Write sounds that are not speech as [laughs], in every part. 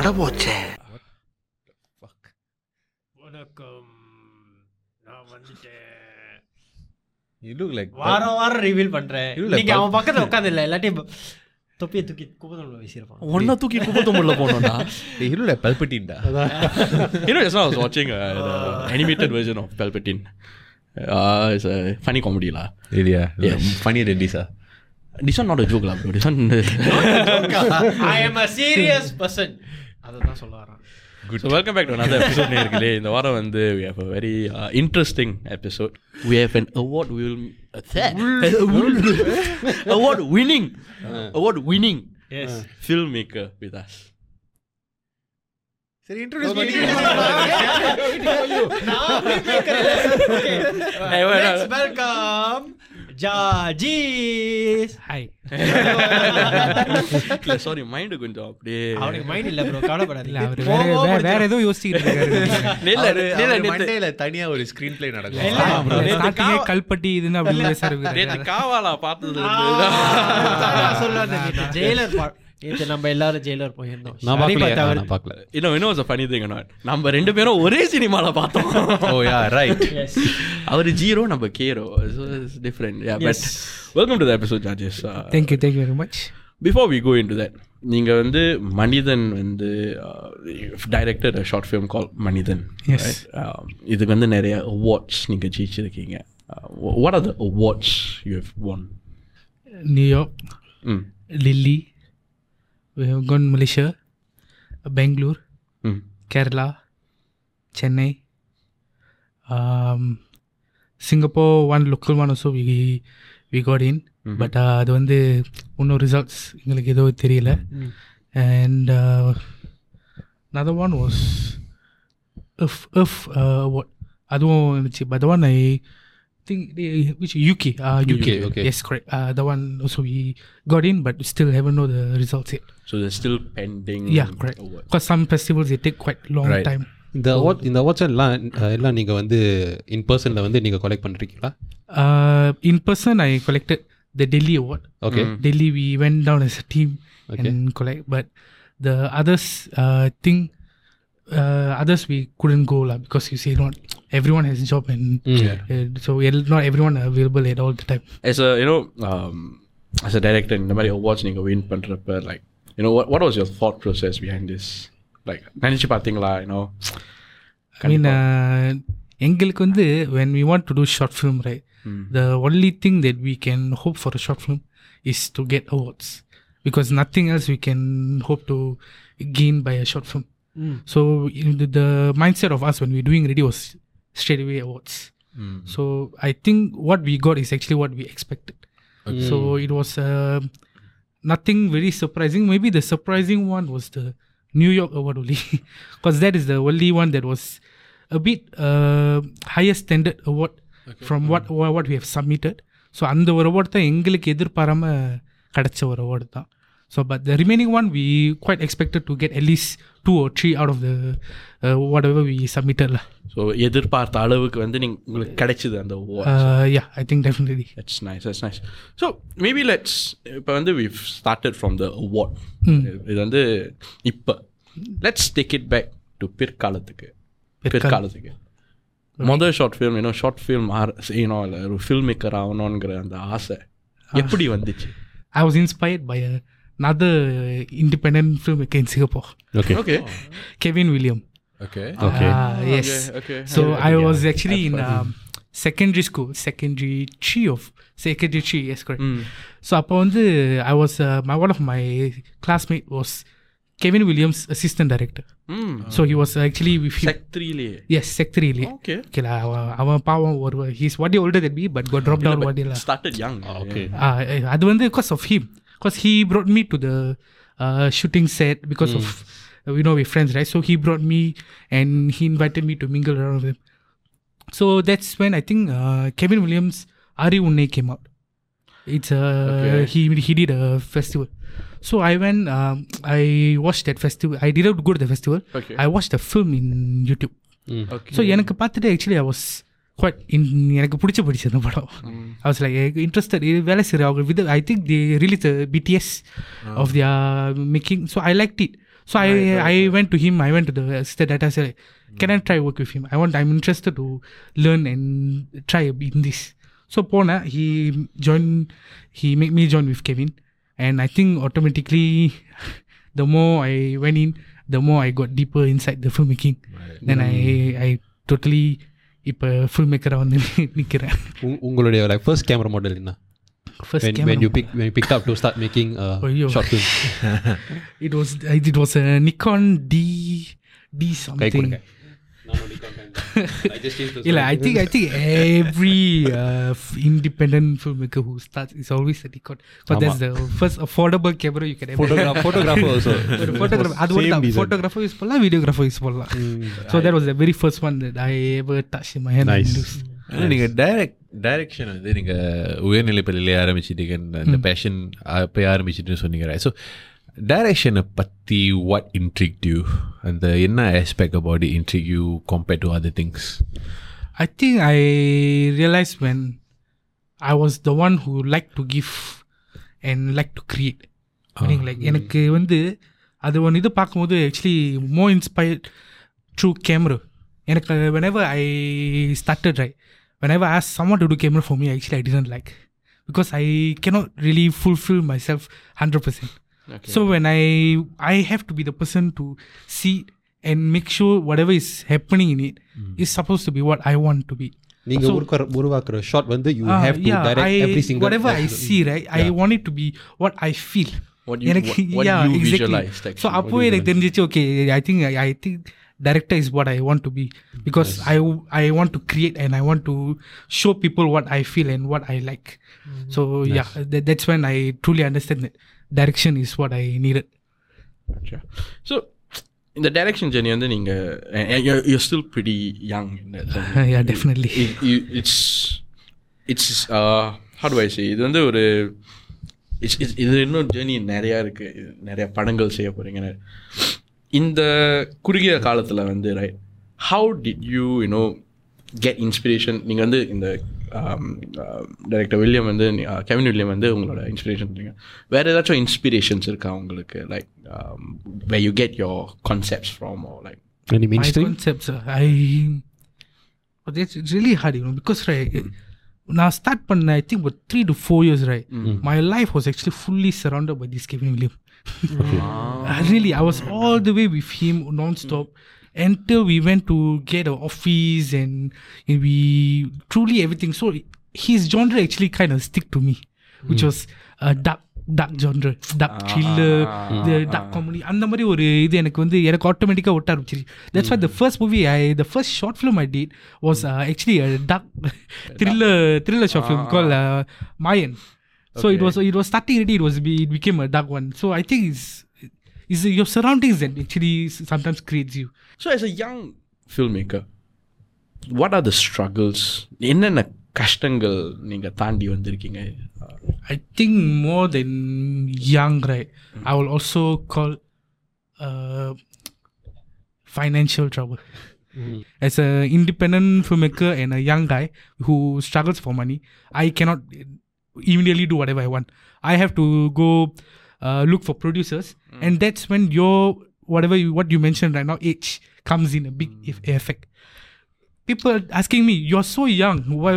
அடபோச்சே வணக்கம் நான் வந்துட்டேன் You look like வாரம் வாரம் ரிவீல் பண்றேன் இல்ல, இன்னைக்கு அவன் பக்கத்துல உட்காந்து இல்ல இல்லாட்டி தொப்பியை தூக்கி குப்பத்தொழில் வீசியிருப்பான் ஒன்னா தூக்கி குப்பத்தொம்புல போனோம்டா Hey, you look like Palpatine da. you know just now I was watching uh, the animated version of Palpatine uh, it's a funny comedy lah Really? Yeah. Yes. Funnier than this, ah. this one not a joke lah bro this one I am a serious person அதை தான் சொல்ல வரேன் So welcome back to another episode நேர்களே இந்த வாரம் வந்து we have a very uh, interesting episode we have an award we will award winning award winning as filmmaker with us சரி introduce Hey, wait, Let's welcome ஜாஜீஸ். Hi [laughs] இல்ல sorry mind கொஞ்சம் அப்படியே அவனுக்கு மைண்ட் இல்ல ப்ரோ கவலைப்படாதீங்க. இல்ல அவரு வேற வேற- ஏதோ யோசிச்சுட்டு இருக்காரு. இல்ல இல்ல மண்டையில தனியா ஒரு ஸ்கிரீன் பிளே நடக்கும். இல்ல. bro. நேத்து ஸ்டார்டிங்கே காவ- கல்பட்டி இதுன்னு அப்படி பேசுறாரு நேத்து காவாலா பார்த்தது சொல்லுவாங்க ஜெயிலர் நேற்று நம்ம எல்லாரும் ஜெயிலர் போயிருந்தோம். நான் சரி, பார்க்கல பார்த்தா அவர் நான் பார்க்கல இன்னும் இன்னும் was a funny thing or not? நம்ம ரெண்டு பேரும் ஒரே சினிமால பார்த்தோம். Oh ya right Yes. அவர் ஜீரோ நம்ம கேரோ different ya but Yes. Welcome to the episode Georges thank you thank you very much before we go into that நீங்கள் வந்து மனிதன் வந்து டைரக்டர் ஷார்ட் ஃபிலிம் கால் மனிதன் Yes. right? Um, இதுக்கு வந்து நிறைய அவார்ட்ஸ் நீங்கள் ஜெயிச்சிருக்கீங்க. What are the awards you have won New York hmm lily we have gone Malaysia Bangalore ம் Kerala Chennai um, Singapore one local one also we we got in but அது வந்து இன்னும் results எங்களுக்கு ஏதோ தெரியல and another one was if if uh, what அதுவும் இருந்துச்சு but one I Think which UK uh, UK, UK, okay. yes correct uh, the one also we got in but still haven't know the results yet so still pending yeah correct because some festivals they take quite long Right. time இந்த award இந்த awards எல்லாம் அஹ், எல்லாம் நீங்கள் வந்து இன் பர்சனில் வந்து நீங்கள் collect பண்ணுறீங்களா uh, in person I collected the Delhi award okay Delhi we went down as a team Okay. and collect but the others uh, thing uh, others we couldn't go lah because you say not everyone has a job and uh, so el- not everyone are available at all the time as a you know um, as a director இந்த மாதிரி awards நீங்கள் win பண்ணுறப்ப like you know what what was your thought process behind this like நினச்சி பார்த்தீங்களா you know I mean uh, எங்களுக்கு வந்து when we want to do short film right the only thing that we can hope for a short film is to get awards because nothing else we can hope to gain by a short film so in the, the mindset of us when we were doing ready was straight away awards so i think what we got is actually what we expected so it was uh, nothing very surprising maybe the surprising one was the new york award only [laughs] because that is the only one that was a bit uh, higher standard award from what wha- what we have submitted so அந்த ஒரு award தான் எங்களுக்கு எதிர்பாராம கிடைச்ச ஒரு award தான் so but the remaining one we quite expected to get at least two or three out of the whatever we சப்மிட்டட்ல so எதிர்பார்த்த அளவுக்கு வந்து நீங்கள் உங்களுக்கு கிடைச்சிது அந்த award. Ya I think definitely That's nice. That's nice. So maybe let's இப்போ வந்து we've started from the award. இது வந்து இப்போ. Let's take it back to பிற்காலத்துக்கு. பிற்காலத்துக்கு. மொதல் ஷார்ட் ஃபிலிம் இன்னும் ஷார்ட் ஃபிலிம் ஆர் செய்யணும் இல்லை ஒரு ஃபில்ம் மேக்கர் ஆகணுங்கிற அந்த ஆசை எப்படி வந்துச்சு? I was inspired by a, another independent filmmaker in Singapore, okay okay Kevin William. Okay Okay. Ah, yes. okay. So I was actually in um, secondary school, secondary three of secondary three, yes, correct. So அப்போ வந்து I was uh, my one of my classmate was Kevin Williams, assistant director. ம் So he was actually with him. Sec த்ரீலேயே yes, sec three Leh. Okay Okay lah, அவன் அவன் பாவம் ஒரு he's one year older than me, but got dropped down one year lah. Started young okay Ah, eh, அது வந்து because of him because he brought me to the uh, shooting set because of uh, you know we're friends right so he brought me and he invited me to mingle around with him so that's when I think uh, Kevin Williams Ari Unne came out it's uh, Okay. he he did a festival so I went um, I watched that festival I didn't go to the festival Okay. I watched the film in YouTube okay so எனக்கு பார்த்துட்டு actually I was quite in எனக்கு பிடிச்ச பிடிச்ச அந்த படம் I was like interested இது வேலை செய்கிற அவங்க with I think the release BTS of their making so I like it So I I went to him. I went to the assistant director. I said, "Can I try work with him? I want. I'm interested to learn and try a bit in this." So Pona he joined. He made me join with Kevin, and I think automatically, the more I went in, the more I got deeper inside the filmmaking. Then I I totally இப்போ film மேக்கராக வந்து நிற்கிறேன் உங்- உங்களுடைய like first camera model என்ன first when, when you pick when you picked up to start making uh, ஐயோ. short film It was it was a Nikon D D கை something. கொடுங்க I just changed the Yeah, I think I think every uh, f- independent filmmaker who starts is always a Nikon. But that's the first affordable camera you can ever. photograph photographer also ஒரு photograph அது ஒரு Same design. photographer use பண்ணலாம் videographer use பண்ணலாம் so that was the very first one that I ever touched in my hand Nice. and used. ஆனா நீங்க direct direction வந்து நீங்க உயர்நிலை பள்ளியிலே ஆரம்பிச்சிட்டீங்க அந்த பேஷன் அப்போ ஆரம்பிச்சிட்டுன்னு சொன்னீங்க ஸோ டைரக்ஷனை பற்றி வாட் இன்ட்ரிக் யூ அந்த என்ன aspect about intrigue you compared to other things I think I realized when I was the one who liked to give and like to create. Meaning like எனக்கு வந்து அது ஒன்று இது பார்க்கும்போது actually more inspired through camera எனக்கு whenever I started right whenever I asked someone to do camera for me actually I didn't like because I cannot really fulfill myself 100%. Okay. So when I I have to be the person to see and make sure whatever is happening in it is supposed to be what I want to be. நீங்க உருவாக்குற உருவாக்குற shot வந்து you Ah, have to yeah, direct I, every single whatever I see, right? I want it to be what I feel. What you- எனக்கு- what- what yeah, you exactly. visualized, So actually. அப்போவே எனக்கு தெரிஞ்சிச்சு okay I think I think director is what I want to be because I I want to create and I want to show people what I feel and what I like. So yeah, that, that's when I truly understand that direction is what I needed. Gotcha. So இந்த direction journey வந்து நீங்க you still pretty young yeah, definitely. It's it's hard why say இது வந்து ஒரு it's இது இன்னும் journey நிறையா இருக்கு இது நிறைய படங்கள் செய்ய போறீங்க இந்த குறுகிய காலத்தில் வந்து right how did you you know get inspiration நீங்கள் வந்து இந்த டைரக்டர் வில்லியம் வந்து கெவின் வில்லியம் வந்து உங்களோட இன்ஸ்பிரேஷன் சொன்னீங்க வேறு ஏதாச்சும் இன்ஸ்பிரேஷன்ஸ் இருக்கா உங்களுக்கு like way you get your concepts from like any my mainstream concepts uh, I but it's it's really hard you know because right now start பண்ண I think about three to four years right my life was actually fully surrounded by this Kevin William [laughs] Uh, really [laughs] I was all the way with him non-stop Until we went to get an office and, and we truly everything. So his genre actually kind of stick to me which was a dark dark genre. Dark thriller the dark comedy. அந்த மாதிரி ஒரு இது எனக்கு வந்து எனக்கு ஆட்டோமேட்டிக்காக ஒட்ட ஆரம்பிச்சிருச்சு. That's why the first movie I the first short film I did was actually dark thriller thriller short film call Maayan so it was it was starting ready it was it became a dark one so I think is Is your surroundings that actually sometimes creates you so as a young filmmaker what are the struggles என்னென்ன கஷ்டங்கள் நீங்கள் தாண்டி வந்திருக்கீங்க I think more than young, right? I will also call uh, financial trouble. As an independent filmmaker and a young guy who struggles for money, I cannot immediately do whatever I want. I have to go uh, look for producers, and that's when your whatever you, what you mentioned right now, age comes in a big if- effect. People asking me, "You're so young. Why?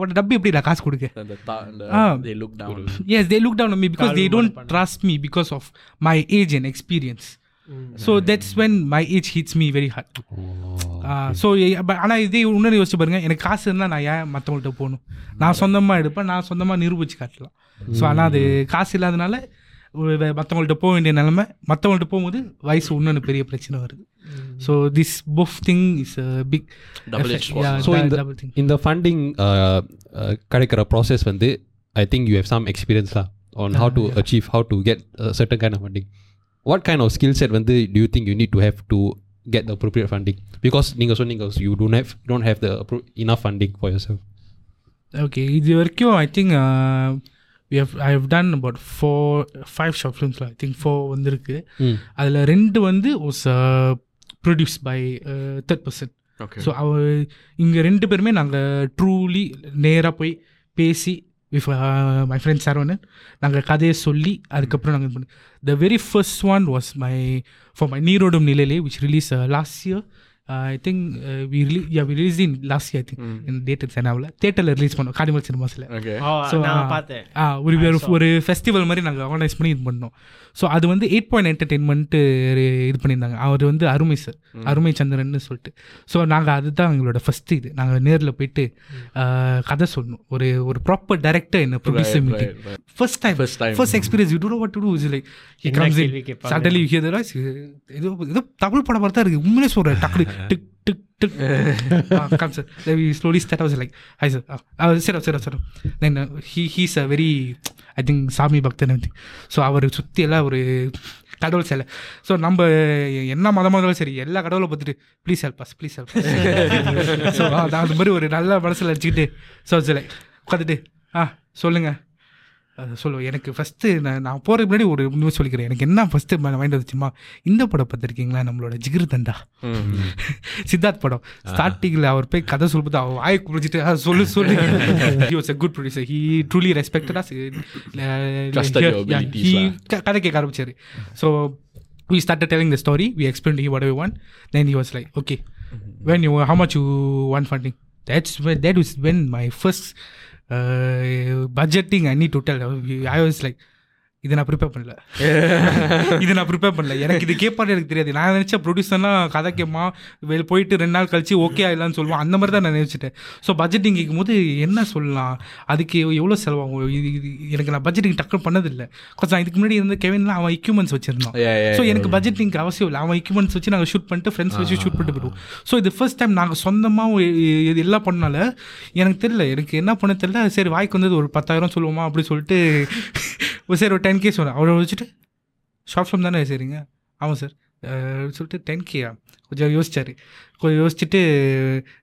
What டப்பு எப்படி நான் காசு கொடுக்க?" அந்த தா- அந்த Ah. they look down [laughs] Yes, they look down on me because they don't trust me because of my age and experience. So that's when my age hits me very hard. Uh, so ஆனால் இதே இன்னொரு யோசிச்சு பாருங்க எனக்கு காசு இருந்தால் நான் ஏன் மற்றவங்கள்ட்ட போகணும் நான் சொந்தமாக எடுப்பேன் நான் சொந்தமாக நிரூபிச்சு காட்டலாம் ஸோ ஆனால் அது காசு இல்லாதனால மற்றவங்கள்ட்ட போக வேண்டிய நிலைமை மற்றவங்கள்ட்ட போகும்போது வயசு இன்னொன்று பெரிய பிரச்சனை வருது. So this both thing is big Double-edged sword. So in the- double thing இந்த ஃபண்டிங் கிடைக்கிற ப்ராசஸ் வந்து I think you have some experience தான் on how to achieve how to get certain kind of funding what kind of skill set வந்து do you think you need to have to get the appropriate funding because நீங்கள் சொன்னீங்க you don't have don't have the enough funding for your self okay இது வரைக்கும் I think we have I have done about four five short ஃபிலிம்ஸில் I think four வந்திருக்கு. அதில் ரெண்டு வந்து was produce by third person so அவ இங்கே ரெண்டு பேருமே நாங்கள் ட்ரூலி நேராக போய் பேசி வித் மை ஃப்ரெண்ட் சரவணன் நாங்கள் கதையை சொல்லி அதுக்கப்புறம் நாங்கள் பண்ணி. The very first one was my for my நீரோடும் நிலையிலே which release last year I think we release yeah we release in last year I think in dated செனாவில் தேட்டரில் ரிலீஸ் பண்ணோம். கார்னிவல் சினிமாஸில் நான் ஆ, பார்த்தேன். ஆ ஒரு ஒரு ஃபெஸ்டிவல் மாதிரி நாங்கள் ஆர்கனைஸ் பண்ணி இது பண்ணோம். ஸோ அது வந்து எயிட் பாயிண்ட் என்டர்டெயின்மெண்ட்டு இது பண்ணியிருந்தாங்க. அவர் வந்து அருமை சார் அருமை சந்திரன்னு சொல்லிட்டு. ஸோ நாங்கள் அதுதான் எங்களோட ஃபஸ்ட்டு இது. நாங்கள் நேரில் போயிட்டு கதை சொல்லணும். ஒரு ஒரு ப்ராப்பர் டைரக்டர் என்ன producer meeting. First time First time. First experience you do what to do is like he என்ன கம்ஸ் இன் கேள்வி கேட்பாங்க? சடன்லி யூ ஹியர் த ஏதோ ஏதோ Tamil tick tick tick come sir we slowly start was like hi sir சரி சரி sir then he he's a very I think சாமி பக்தன் thing so அவர் சுற்றி எல்லாம் ஒரு கடவுள் சிலை. ஸோ நம்ம என்ன மதமாக இருந்தாலும் சரி எல்லா கடவுளை பார்த்துட்டு please help us please help so அது அது மாதிரி ஒரு நல்ல மனசில் வச்சுக்கிட்டு ஸோ சிலை உட்காந்துட்டு ஆ சொல்லுங்கள் சொல்லுவோம் எனக்கு ஃபஸ்ட்டு நான் நான் போகிறதுக்கு முன்னாடி ஒரு நியூஸ் சொல்லிக்கிறேன். எனக்கு என்ன ஃபஸ்ட்டு மைண்ட் வந்துச்சுமா இந்த படம் பார்த்துருக்கீங்களா? நம்மளோட ஜிகிர் தண்டா. சித்தார்த் படம். ஸ்டார்டிங்கில் அவர் போய் கதை சொல்லும்போது அவர் வாயை குடிச்சிட்டு "ஆ, சொல்லு சொல்லு. He was a good producer he truly respected lah. கதை கேட்க ஆரம்பிச்சாரு. So we started telling the story. We explained to him what we want. Then he was like okay. When you how much you want funding? That's when that was when my first uh, budgeting i need to tell. I was like இதை நான் prepare பண்ணல. [laughs] இதை நான் prepare பண்ணல. எனக்கு இது கேட்பாரு எனக்கு தெரியாது. நான் நினச்ச ப்ரொடியூசர்னா கதை கேட்மா வெளில போயிட்டு ரெண்டு நாள் கழிச்சு ஓகே ஆகலான்னு சொல்லுவான். அந்த மாதிரி தான் நான் நினச்சிட்டேன். ஸோ பட்ஜெட்டிங் கேட்கும்போது என்ன சொல்லலாம்? அதுக்கு எவ்வளோ செலவாகும்? இது இது எனக்கு நான் பட்ஜெட்டிங் டக்குனு பண்ணதில்லை. கொஞ்சம் இதுக்கு முன்னாடி இருந்த கெவின்லாம் அவன் எக்யூப்மெண்ட்ஸ் வச்சிருந்தான். ஸோ எனக்கு பட்ஜெட்டிங்க்கு அவசியம் இல்லை. அவன் எக்யூப்மெண்ட்ஸ் வச்சு நாங்கள் ஷூட் பண்ணிட்டு ஃப்ரெண்ட்ஸ் வச்சு ஷூட் பண்ணிட்டு போயிடுவோம். ஸோ இது ஃபர்ஸ்ட் டைம் நாங்கள் சொந்தமாக இது எல்லாம் பண்ணனால எனக்கு தெரியல. எனக்கு என்ன பண்ண தெரியல? சரி வாய்க்கு வந்தது ஒரு பத்தாயிரம் சொல்லுவோமா? அப்படி சொல்லிட்டு ஓ சரி ஒரு டென் கே சொன்னேன் அவரை வச்சுட்டு ஷார்ட் ஃபிலிம் தானே சரிங்க ஆமாம் சார் சொல்லிட்டு டென் கேயா கொஞ்சம் யோசிச்சார் கொஞ்சம் யோசிச்சுட்டு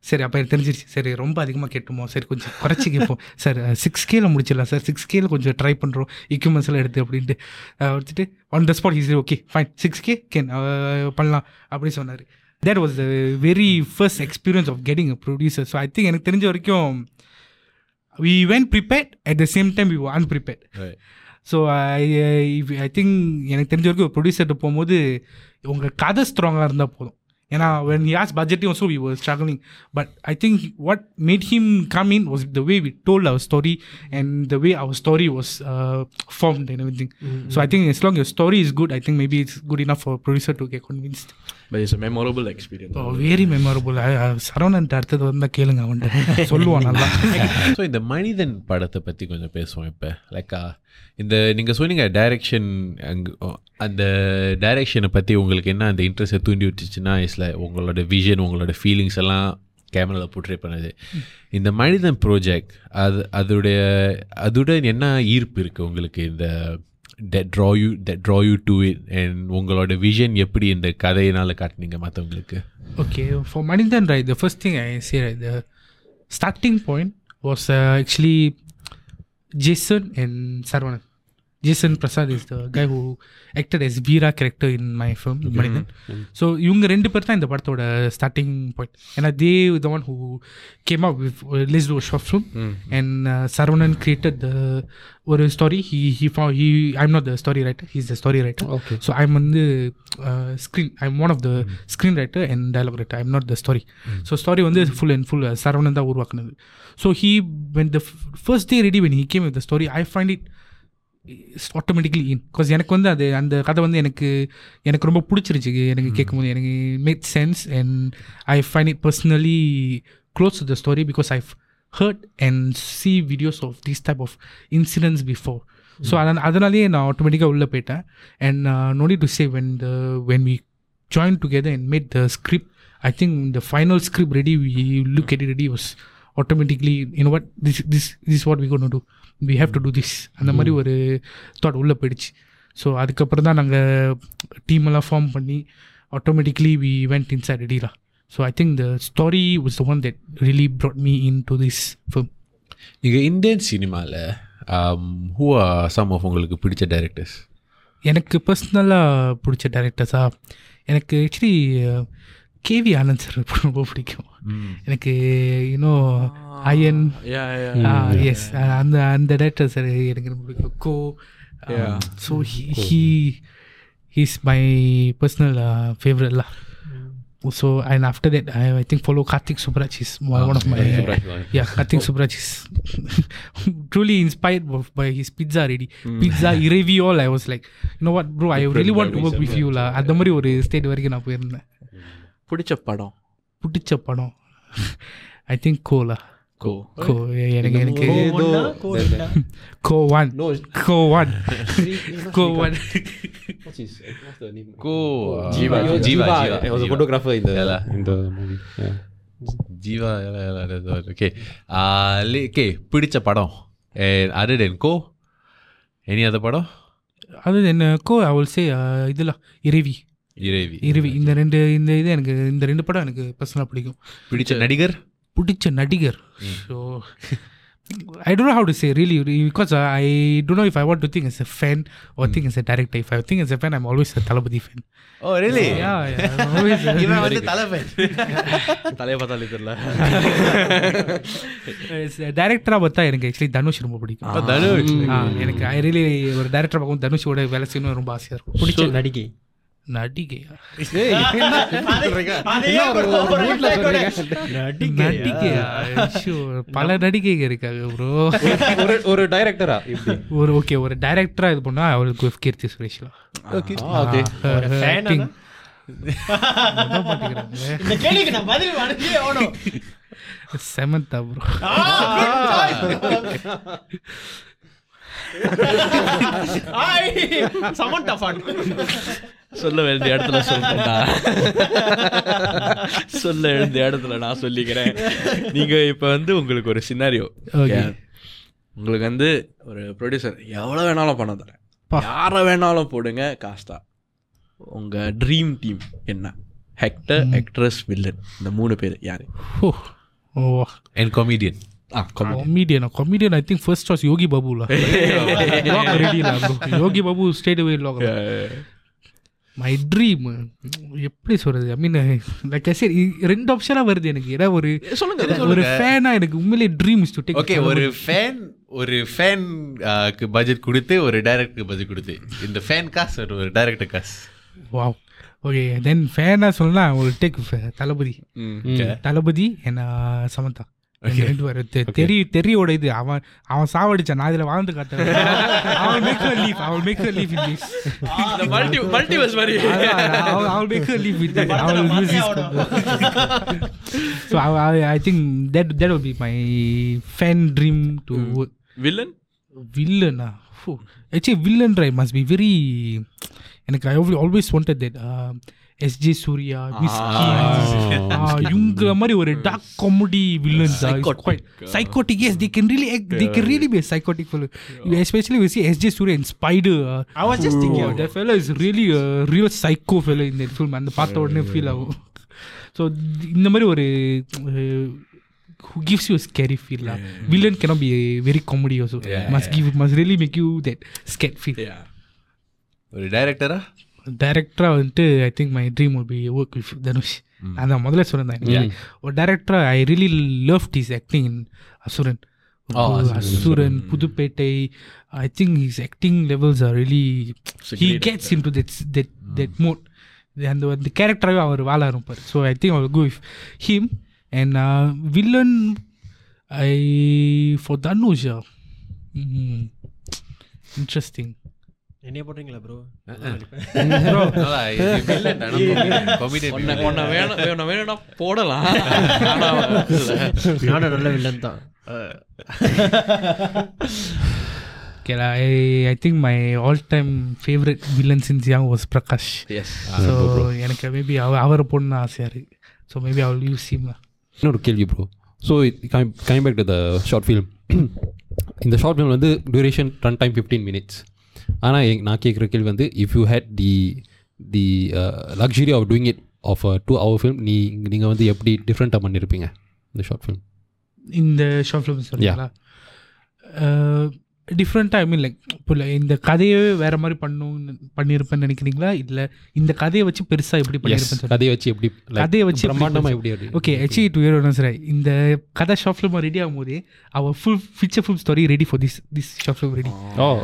சரி அப்போ எனக்கு தெரிஞ்சிருச்சு। சரி ரொம்ப அதிகமாக கேட்டுமோ? சரி கொஞ்சம் குறைச்சி கேட்போம் சார் சிக்ஸ் கேல முடிச்சிடலாம் சார் சிக்ஸ் கேல கொஞ்சம் ட்ரை பண்ணுறோம் எக்யூப்மெண்ட்ஸ்லாம் எல்லாம் எடுத்து அப்படின்ட்டு. வச்சுட்டு on the spot easy okay fine six K can பண்ணலாம் அப்படின்னு சொன்னார். That was the very first experience of getting a producer so I think எனக்கு தெரிஞ்ச வரைக்கும் we when prepared at the same time we unprepared so I think எனக்கு தெரிஞ்ச வரைக்கும் ஒரு ப்ரொடியூசர்கிட்ட போகும்போது உங்கள் கதை ஸ்ட்ராங்காக இருந்தால் போதும். ஏன்னா when he as budgeting also we were struggling but I think what made him come in was the way we told our story and the way our story was formed and everything so I think as long your story is good I think maybe it's good enough for producer to get convinced But it's a memorable experience. Very memorable Saravanan அடுத்தது வந்தால் கேளுங்க அவன்கிட்ட சொல்லுவான் நல்லா. [laughs] So இந்த மனிதன் படத்தை பற்றி கொஞ்சம் பேசுவோம் இப்போ. லைக்கா இந்த நீங்கள் சொன்னீங்க டைரக்ஷன் அங்கே அந்த டைரக்ஷனை பற்றி உங்களுக்கு என்ன அந்த இன்ட்ரெஸ்ட்டை தூண்டி விட்டுச்சுன்னா இஸ்ல உங்களோட விஷன் உங்களோட ஃபீலிங்ஸ் எல்லாம் கேமராவில் போர்ட்ரே பண்ணுது. இந்த மனிதன் ப்ரோஜெக்ட் அது அதோடைய அதுடன் என்ன ஈர்ப்பு இருக்குது உங்களுக்கு இந்த that draw you that draw you to it and உங்களோட விஷன் எப்படி இந்த கதையினால காட்டுனீங்க மற்றவங்களுக்கு Okay, for Manindhan, right, the first thing I say, right, the starting point was uh, actually Jason and Sarvanan. Jason Prasad is the guy who acted as Veera character in my film, Manindhan. So இவங்க ரெண்டு பேர் தான் இந்த படத்தோட starting point ஏன்னா they the one who came up with Liz to short film and Saravanan created the ஒரு story he he ஃபா he I'm not the story writer he's the story writer Okay. So I'm வந்து screen I'm one of the screen writer and dialogue writer I'm not the story so story வந்து full and full Saravanan தான் உருவாக்குனது. So he when the first day ready when he came with the story I find it automatically in because எனக்கு வந்து அது அந்த கதை வந்து எனக்கு எனக்கு ரொம்ப பிடிச்சிருச்சு. எனக்கு கேட்கும்போது எனக்கு made sense and I find it personally close the story because I heard and see videos of these type of incidents before so அதனால் அதனாலேயே நான் ஆட்டோமேட்டிக்காக உள்ளே போயிட்டேன் and நோடி to say when the when we joined together and made the script. I think the final script ready, we look at it ready was automatically, you know what, this this this is what we're going to do. We have to do this. அந்த மாதிரி ஒரு thought உள்ளே போயிடுச்சு so அதுக்கப்புறம் தான் நாங்கள் team எல்லாம் form பண்ணி automatically we went inside ரெடிலா so I think the story was the one that really brought me in to this film நீங்கள் இந்தியன் சினிமாவில் ஹூ ஆர் சம் ஆஃப் உங்களுக்கு பிடிச்ச டைரக்டர்ஸ் எனக்கு பர்சனலாக பிடிச்ச டேரக்டர்ஸா எனக்கு ஆக்சுவலி கேவி ஆனந்த் சார் ரொம்ப பிடிக்கும். எனக்கு you know Ayan Yeah, yeah. Yes அந்த அந்த டேரக்டர் சார் எனக்கு ரொம்ப பிடிக்கும். Ko so he he's my personal favourite lah so and after that I, I think follow Karthik Subraj is one, one of my yeah Karthik Subraj is [laughs] truly inspired of- by his pizza already pizza iravi all I was like you know what bro I really want to work with you lah அந்த மாதிரி ஒரு state வரைக்கும் நான் போயிருந்தேன் பிடிச்ச படம் பிடிச்ச படம் ஐ திங்க் கோலா கோ கோ எனக்கு எனக்கு go on No, go on go on what's his, what's the name? Go. uh, Jiva. Jiva. Jiva. He was a photographer in the Yeah lah. in the movie. Yeah. Jiva. Yeah, yeah, yeah, that's all. Okay. Uh, le- okay. பிடிச்ச படம் And other than Go, any other படம் அது என்ன கோ I will say இதெல்லாம் இரவி இறைவி இரவி இந்த ரெண்டு இந்த இது எனக்கு இந்த ரெண்டு படம் எனக்கு பர்சனலாக பிடிக்கும் பிடிச்ச நடிகர் பிடிச்ச நடிகர். So I don't how to say really because I don't know if I want to think as a fan or think as a director if I think as a fan I'm always Thalapathy fan oh really [laughs] இவன் வந்து தலைவன். [laughs] தலையை பார்த்தாலே தெரியல. [laughs] டேரக்டராக பார்த்தா எனக்கு actually Dhanush ரொம்ப பிடிக்கும். தனுஷ். ஆ, எனக்கு ஐ ரியலி ஒரு டேரக்டர் பார்க்கும் தனுஷோட வேலை செய்யணும் ரொம்ப ஆசையாக இருக்கும். பிடிச்ச நடிகை. நடிகையா? நடிகை [laughs] நடிகையா? பல நடிகைகள் இருக்காங்க ப்ரோ ஒரு ஒரு டைரக்டரா ஒரு ஓகே ஒரு டைரக்டரா இது பண்ணா அவருக்கு கீர்த்தி சுரேஷ்லாம் செமந்தா ப்ரோ சமண்டா ஃபான் சொல்ல வேண்டிய இடத்துல சொல்லிட்டேன்டா சொல்ல வேண்டிய இடத்துல நான் சொல்லிக்கிறேன். நீங்க இப்ப வந்து உங்களுக்கு ஒரு சினாரியோ Okay. உங்களுக்கு வந்து ஒரு ப்ரொடியூசர் எவ்வளோ வேணாலும் பணம் தரேன். யாரை வேணாலும் போடுங்க காஸ்டா. உங்க ட்ரீம் டீம் என்ன? ஹெக்டர் ஆக்ட்ரஸ் வில்லன் இந்த மூணு பேர் யாரு? Oh. O and comedian comedian. Comedian I think first choice Yogi Babu lah lock ready lah bro. Yogi Babu away lock. My dream எப்படி சொல்றது? ஐ மீன் லைக் ஐ சரி ரெண்டு ஆப்ஷனாக வருது எனக்கு. ஏன்னா ஒரு சொல்லுங்க ஒரு ஃபேனா எனக்கு உண்மையிலே dream is to take okay ஒரு ஃபேன் ஒரு ஃபேன் பட்ஜெட் கொடுத்து ஒரு டைரக்டருக்கு பட்ஜெட் கொடுத்து. இந்த ஃபேன் காசு ஒரு ஒரு டைரக்டர் காசு வாவ் ஓகே தென் ஃபேனாக சொல்லலாம் ஒரு டேக் தளபதி. தளபதி என்ன சமந்தா. ரெண்டு- ரெண்டு பேரும் தெ- தெரி தெரியோட இது அவன் அவன் சாவடிச்சான் நான் இதில் வாழ்ந்து காட்டேன் அவன் மேக் லீவ் அவன் make live in this multi multiverse மாதிரி I'll make her live with that. I will use this. so I, I, I think that that will be my fan dream to work. Villain Villain ah. Phew. Actually, villain right must be very. எனக்கு I always- always wanted that. Uh, SJ Surya மிஸ்கி இவங்கள மாதிரி ஒரு dark comedy villains psychotic as they can really they can really be psychotic fellow especially we see SJ Suryah in Spyder I was just thinking Oh, that fellow is really a real psycho fellow in that film அந்த பார்த்த உடனே feel ஆகும் so இந்த மாதிரி ஒரு who gives you a scary feel lah villain cannot be a very comedy also must give must really make you that scared feel ஒரு டைரக்டரா டேரக்டராக வந்துட்டு I think my dream will be work with Dhanush அதான் முதல்ல சொன்னேன் ஒரு டேரக்டராக I really love is acting in Asuran Asuran Pudhupettai. I think his acting levels are really he gets in to that that that mode அந்த அந்த கேரக்டராகவே அவர் வாழ ஆரம்பிப்பார் so I think our go with him and villain I for Dhanush interesting என்னைய போடுறீங்களா bro [laughs] வேணும் வேணும்னா போடலாம். நானும் நல்ல வில்லன் தான். Okay, I, I think my all-time favorite villain since young was Prakash. Yes. So எனக்கு மேபி அவ அவரை போடணும்னு ஆசையாக இருக்கு ஸோ மேபி அவள் யூஸ் ஹிம் இன்னொரு கேள்வி bro so coming back to the short film இந்த ஷார்ட் ஃபிலிம் வந்து duration run time fifteen minutes ஆனால் நான் கேட்குற கேள்வி வந்து if you had the the luxury of doing it of two hour film நீ நீங்கள் வந்து எப்படி டிஃப்ரெண்ட்டாக பண்ணியிருப்பீங்க இந்த ஷார்ட் ஃபிலிம் இந்த ஷார்ட் ஃபிலிம் சொல்லுங்களா டிஃப்ரெண்ட்டாக ஐ மீன் லைக் இப்போ இல்லை இந்த கதையே வேற மாதிரி பண்ணும் பண்ணியிருப்பேன்னு நினைக்கிறீங்களா? இல்லை இந்த கதையை வச்சு பெருசா எப்படி பண்ணியிருப்பேன் கதையை வச்சு எப்படி like, கதையை வச்சு எப்படி பிரம்மாண்டமா பேச- எப்படி okay actually two year once right இந்த கதை ஷார்ட் ஃபிலிம் ரெடி ஆகும் போதே அவர் full feature film story ready for this this short film ready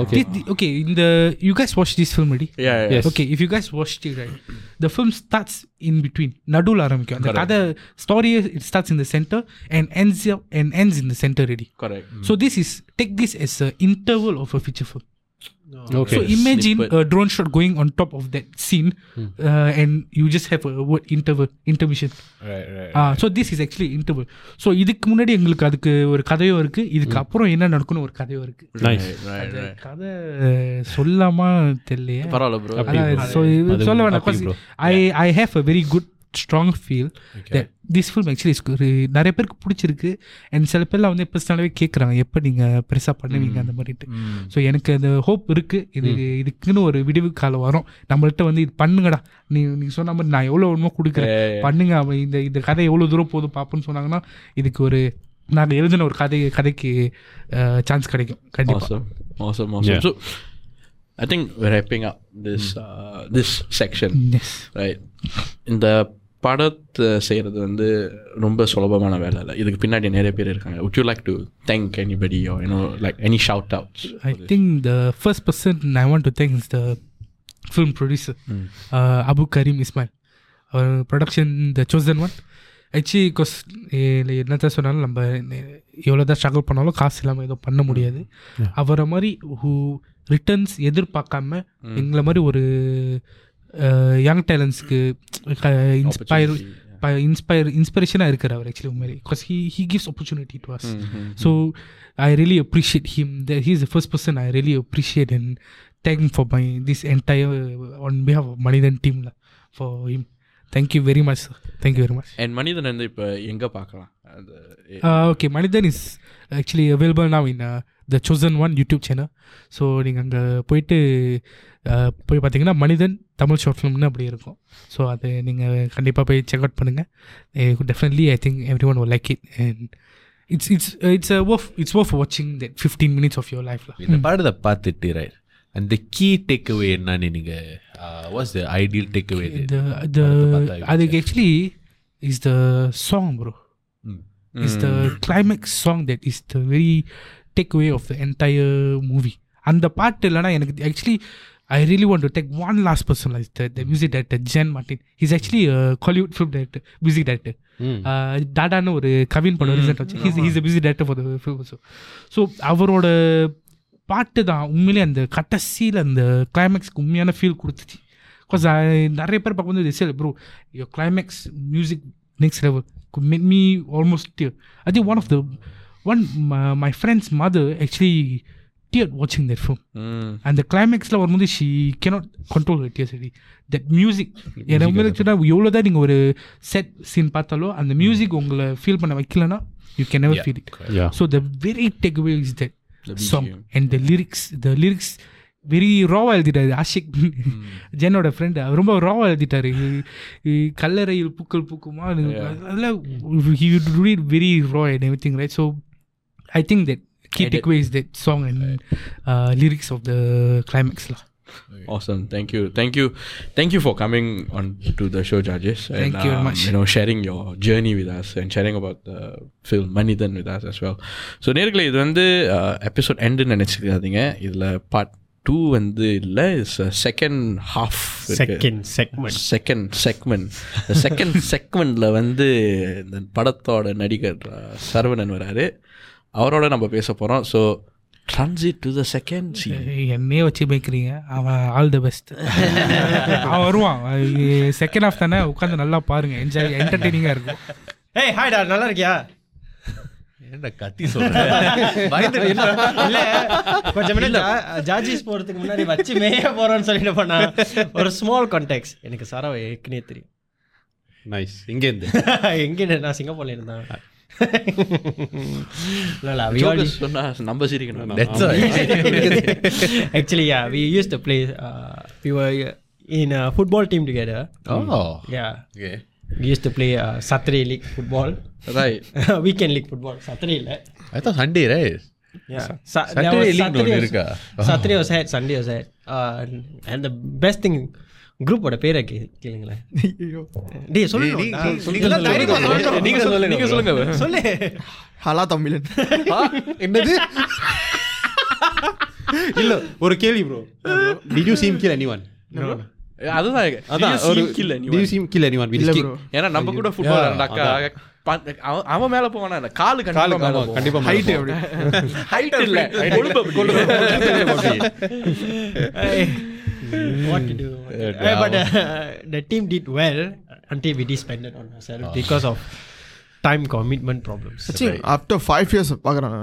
okay okay இந்த you guys watch this film ready? Yeah, yeah. Yes. okay if you guys watched it right the film starts in between நடுவில் ஆரம்பிக்கும். அந்த கதை story it starts in the center and ends up and ends in the center ready. Correct. so this is take this as a interval of a feature film okay so imagine Snippet. a drone shot going on top of that scene uh, and you just have a word interval intermission Right, right. Ah so this is actually interval so இதுக்கு முன்னாடி எங்களுக்கு அதுக்கு ஒரு கதையும் இருக்கு இதுக்கு அப்புறம் என்ன நடக்கும்னு ஒரு கதையும் இருக்கு நைஸ் Right, அது right. கதை சொல்லாமா தெரியலையே பரவாயில்ல ப்ரோ அப்படி அதான் bro. so இது அது சொல்ல அப்படி வேணாம் bro. I I have a very good strong feel this film actually ஒரு நிறைய பேருக்கு பிடிச்சிருக்கு. அண்ட் சில பேர்லாம் வந்து பர்சனலாகவே கேட்குறாங்க எப்போ நீங்கள் பெருசாக பண்ணுவீங்க அந்த மாதிரிட்டு ஸோ எனக்கு அந்த ஹோப் இருக்குது இது இதுக்குன்னு ஒரு விடிவு காலம் வரும். நம்மள்ட்ட வந்து இது பண்ணுங்கடா. நீ நீ சொன்ன மாதிரி நான் எவ்வளோ ஒன்றுமோ கொடுக்குறேன். பண்ணுங்க. அவன் இந்த இந்த கதை எவ்வளோ தூரம் போதும் பார்ப்போன்னு சொன்னாங்கன்னா இதுக்கு ஒரு நாங்கள் எழுதின ஒரு கதை கதைக்கு சான்ஸ் கிடைக்கும். கண்டிப்பாக Awesome. Awesome. Awesome. Yeah. So, I think we're wrapping up this uh, this section, yes right? இந்த படத்தை செய்கிறது வந்து ரொம்ப சுலபமான வேலை இல்லை இதுக்கு பின்னாடி நிறைய பேர் இருக்காங்க would you like to thank anybody or you know like any shout outs I think the first person I want to thank is the film producer, uh, Abu Karim Ismail. Our production, The Chosen One. Actually because என்னத்த சொன்னாலும் நம்ம எவ்வளோ தான் struggle பண்ணாலும் காசு இல்லாமல் எதுவும் பண்ண முடியாது அவரை மாதிரி ஹூ ரிட்டர்ன்ஸ் எதிர்பார்க்காம எங்களை மாதிரி ஒரு யங் டேலண்ட்ஸ்க்கு இன்ஸ்பயர் இன்ஸ்பயர் இன்ஸ்பிரேஷனாக இருக்கார் அவர் ஆக்சுவலி உண்மையிலே because he he gives opportunity to us so I really appreciate him. That he's the first person I really appreciate and thank for my this entire on behalf of Manidan team lah, for him. Thank you very much. Sir. Thank you very much. And Manidhan வந்து இப்போ எங்கே பார்க்கலாம் அது Uh, okay, Manidan is actually available the Chosen One YouTube channel. So நீங்கள் அங்கே போயிட்டு போய் பார்த்தீங்கன்னா மனிதன் தமிழ் ஷார்ட் ஃபிலிம்னு அப்படி இருக்கும். ஸோ அது நீங்கள் கண்டிப்பாக போய் செக் அவுட் பண்ணுங்கள் definitely I think everyone like it and it's it's it's worth it's worth வாட்சிங் that fifteen minutes of your லைஃப்ல இந்த படத்தை பார்த்துட்டு ரைட் அந்த கீ டேக் அவே என்னன்னு நீங்க what's the ideal takeaway the the அதுக்கு actually is the song bro. is the climax song that is the very takeaway of the entire movie. அந்த பாட்டு இல்லைனா எனக்கு actually I really want to take one last person lies the the music director Jen Martin is actually Kollywood film director music director hmm டாடான்னு ஒரு கவின் படம் recent வச்சு he's he's music director for the film so so அவரோட பாட்டு தான் உண்மையிலே அந்த கடைசியில் அந்த கிளைமேக்ஸ்க்கு உண்மையான ஃபீல் கொடுத்துச்சு. பிகாஸ் நிறைய பேர் பார்க்கும்போது this bro your climax music next level could make me almost tear. I think one one my, my friend's mother actually teared watching that film. And the climax ல வரும்போது she cannot control her tears already. That music எனக்கு சொன்னால் எவ்வளோ தான் நீங்கள் ஒரு set scene பார்த்தாலும் அந்த மியூசிக் உங்களை ஃபீல் பண்ண வைக்கலனா you can never feel it. Yeah. So the very takeaway is that The song BGM. and the lyrics. The lyrics very ராவா எழுதிட்டாரு ஆஷிக் ஜென்னோட ஃப்ரெண்டு ரொம்ப ராவா எழுதிட்டாரு கல்லறையில் பூக்கள் பூக்குமா அதெல்லாம் he read very raw and everything right so I think that key Edit. Take is that song and lyrics of the கிளைமேக்ஸ்லாம் Awesome. Thank you. Thank you. Thank you for coming on to the show, judges. And, Thank you very um, much. You know, sharing your journey with us and sharing about the film Manithan with us as well. So, நேர்களே இது வந்து episode எண்டுன்னு நினச்சிக்காதீங்க இதில் part two வந்து இல்லை it's second half second segment second segment second [laughs] செக்மெண்ட்டில் வந்து இந்த படத்தோட நடிகர் அஹ், சரவணன் வராரு அவரோட நம்ம பேச போகிறோம் so transit to the second C என்னையே வச்சு மேய்க்கிறீங்க அவன் ஆல் த பெஸ்ட் அவன் வருவான். செகண்ட் ஹாஃப் தானே? உட்காந்து நல்லா பாருங்க. என்ஜாய் என்டர்டெய்னிங்காக இருக்கும். ஏய் ஹாய்டா நல்லா இருக்கியா? ஏன்டா கத்தி சொல்றேன் ஜார்ஜிஸ் போறதுக்கு முன்னாடி வச்சு மேய போறோம்னு சொல்லிட்டு ஒரு ஸ்மால் கான்டெக்ட் எனக்கு சரவை ஏற்கனவே தெரியும். நைஸ் இங்கேருந்து? [laughs] எங்க நான் சிங்கப்பூர்ல இருந்தேன் [laughs] we That's right. [laughs] Actually, yeah, we used to play. Uh, we were in a football team together. Oh. Yeah. Okay. We used to play uh, Saturday league football. Right. [laughs] Weekend league football. Saturday, right? I thought Sunday, right? Yeah. Sa- Saturday, league Saturday, was, no, was, oh. Saturday was Sunday was had. Uh, and the best thing குரூப்போட பேரை K கேளுங்களேன். டேய் சொல்லணும். நீங்க சொல்லுங்க. நீங்க சொல்லுங்க. சொல்லு. ஹலா தமிழன். என்னது? இல்ல ஒரு கேள்வி bro did you seem kill anyone அதுதான் அதான் ஒரு see kill anyone? Did you seem kill anyone ஏன்னா நம்ம கூட ஃபுட்பால் பா- அவன் அவன் மேல போவானா காலு காலு கண்டிப்பா கண்டிப்பா ஹைட் ஹைட் இல்ல. கொழுப்பு அப்படி. what to do Uh, but uh, the team did well until we disbanded on ourselves because of time commitment problems after five years பார்க்குறேன்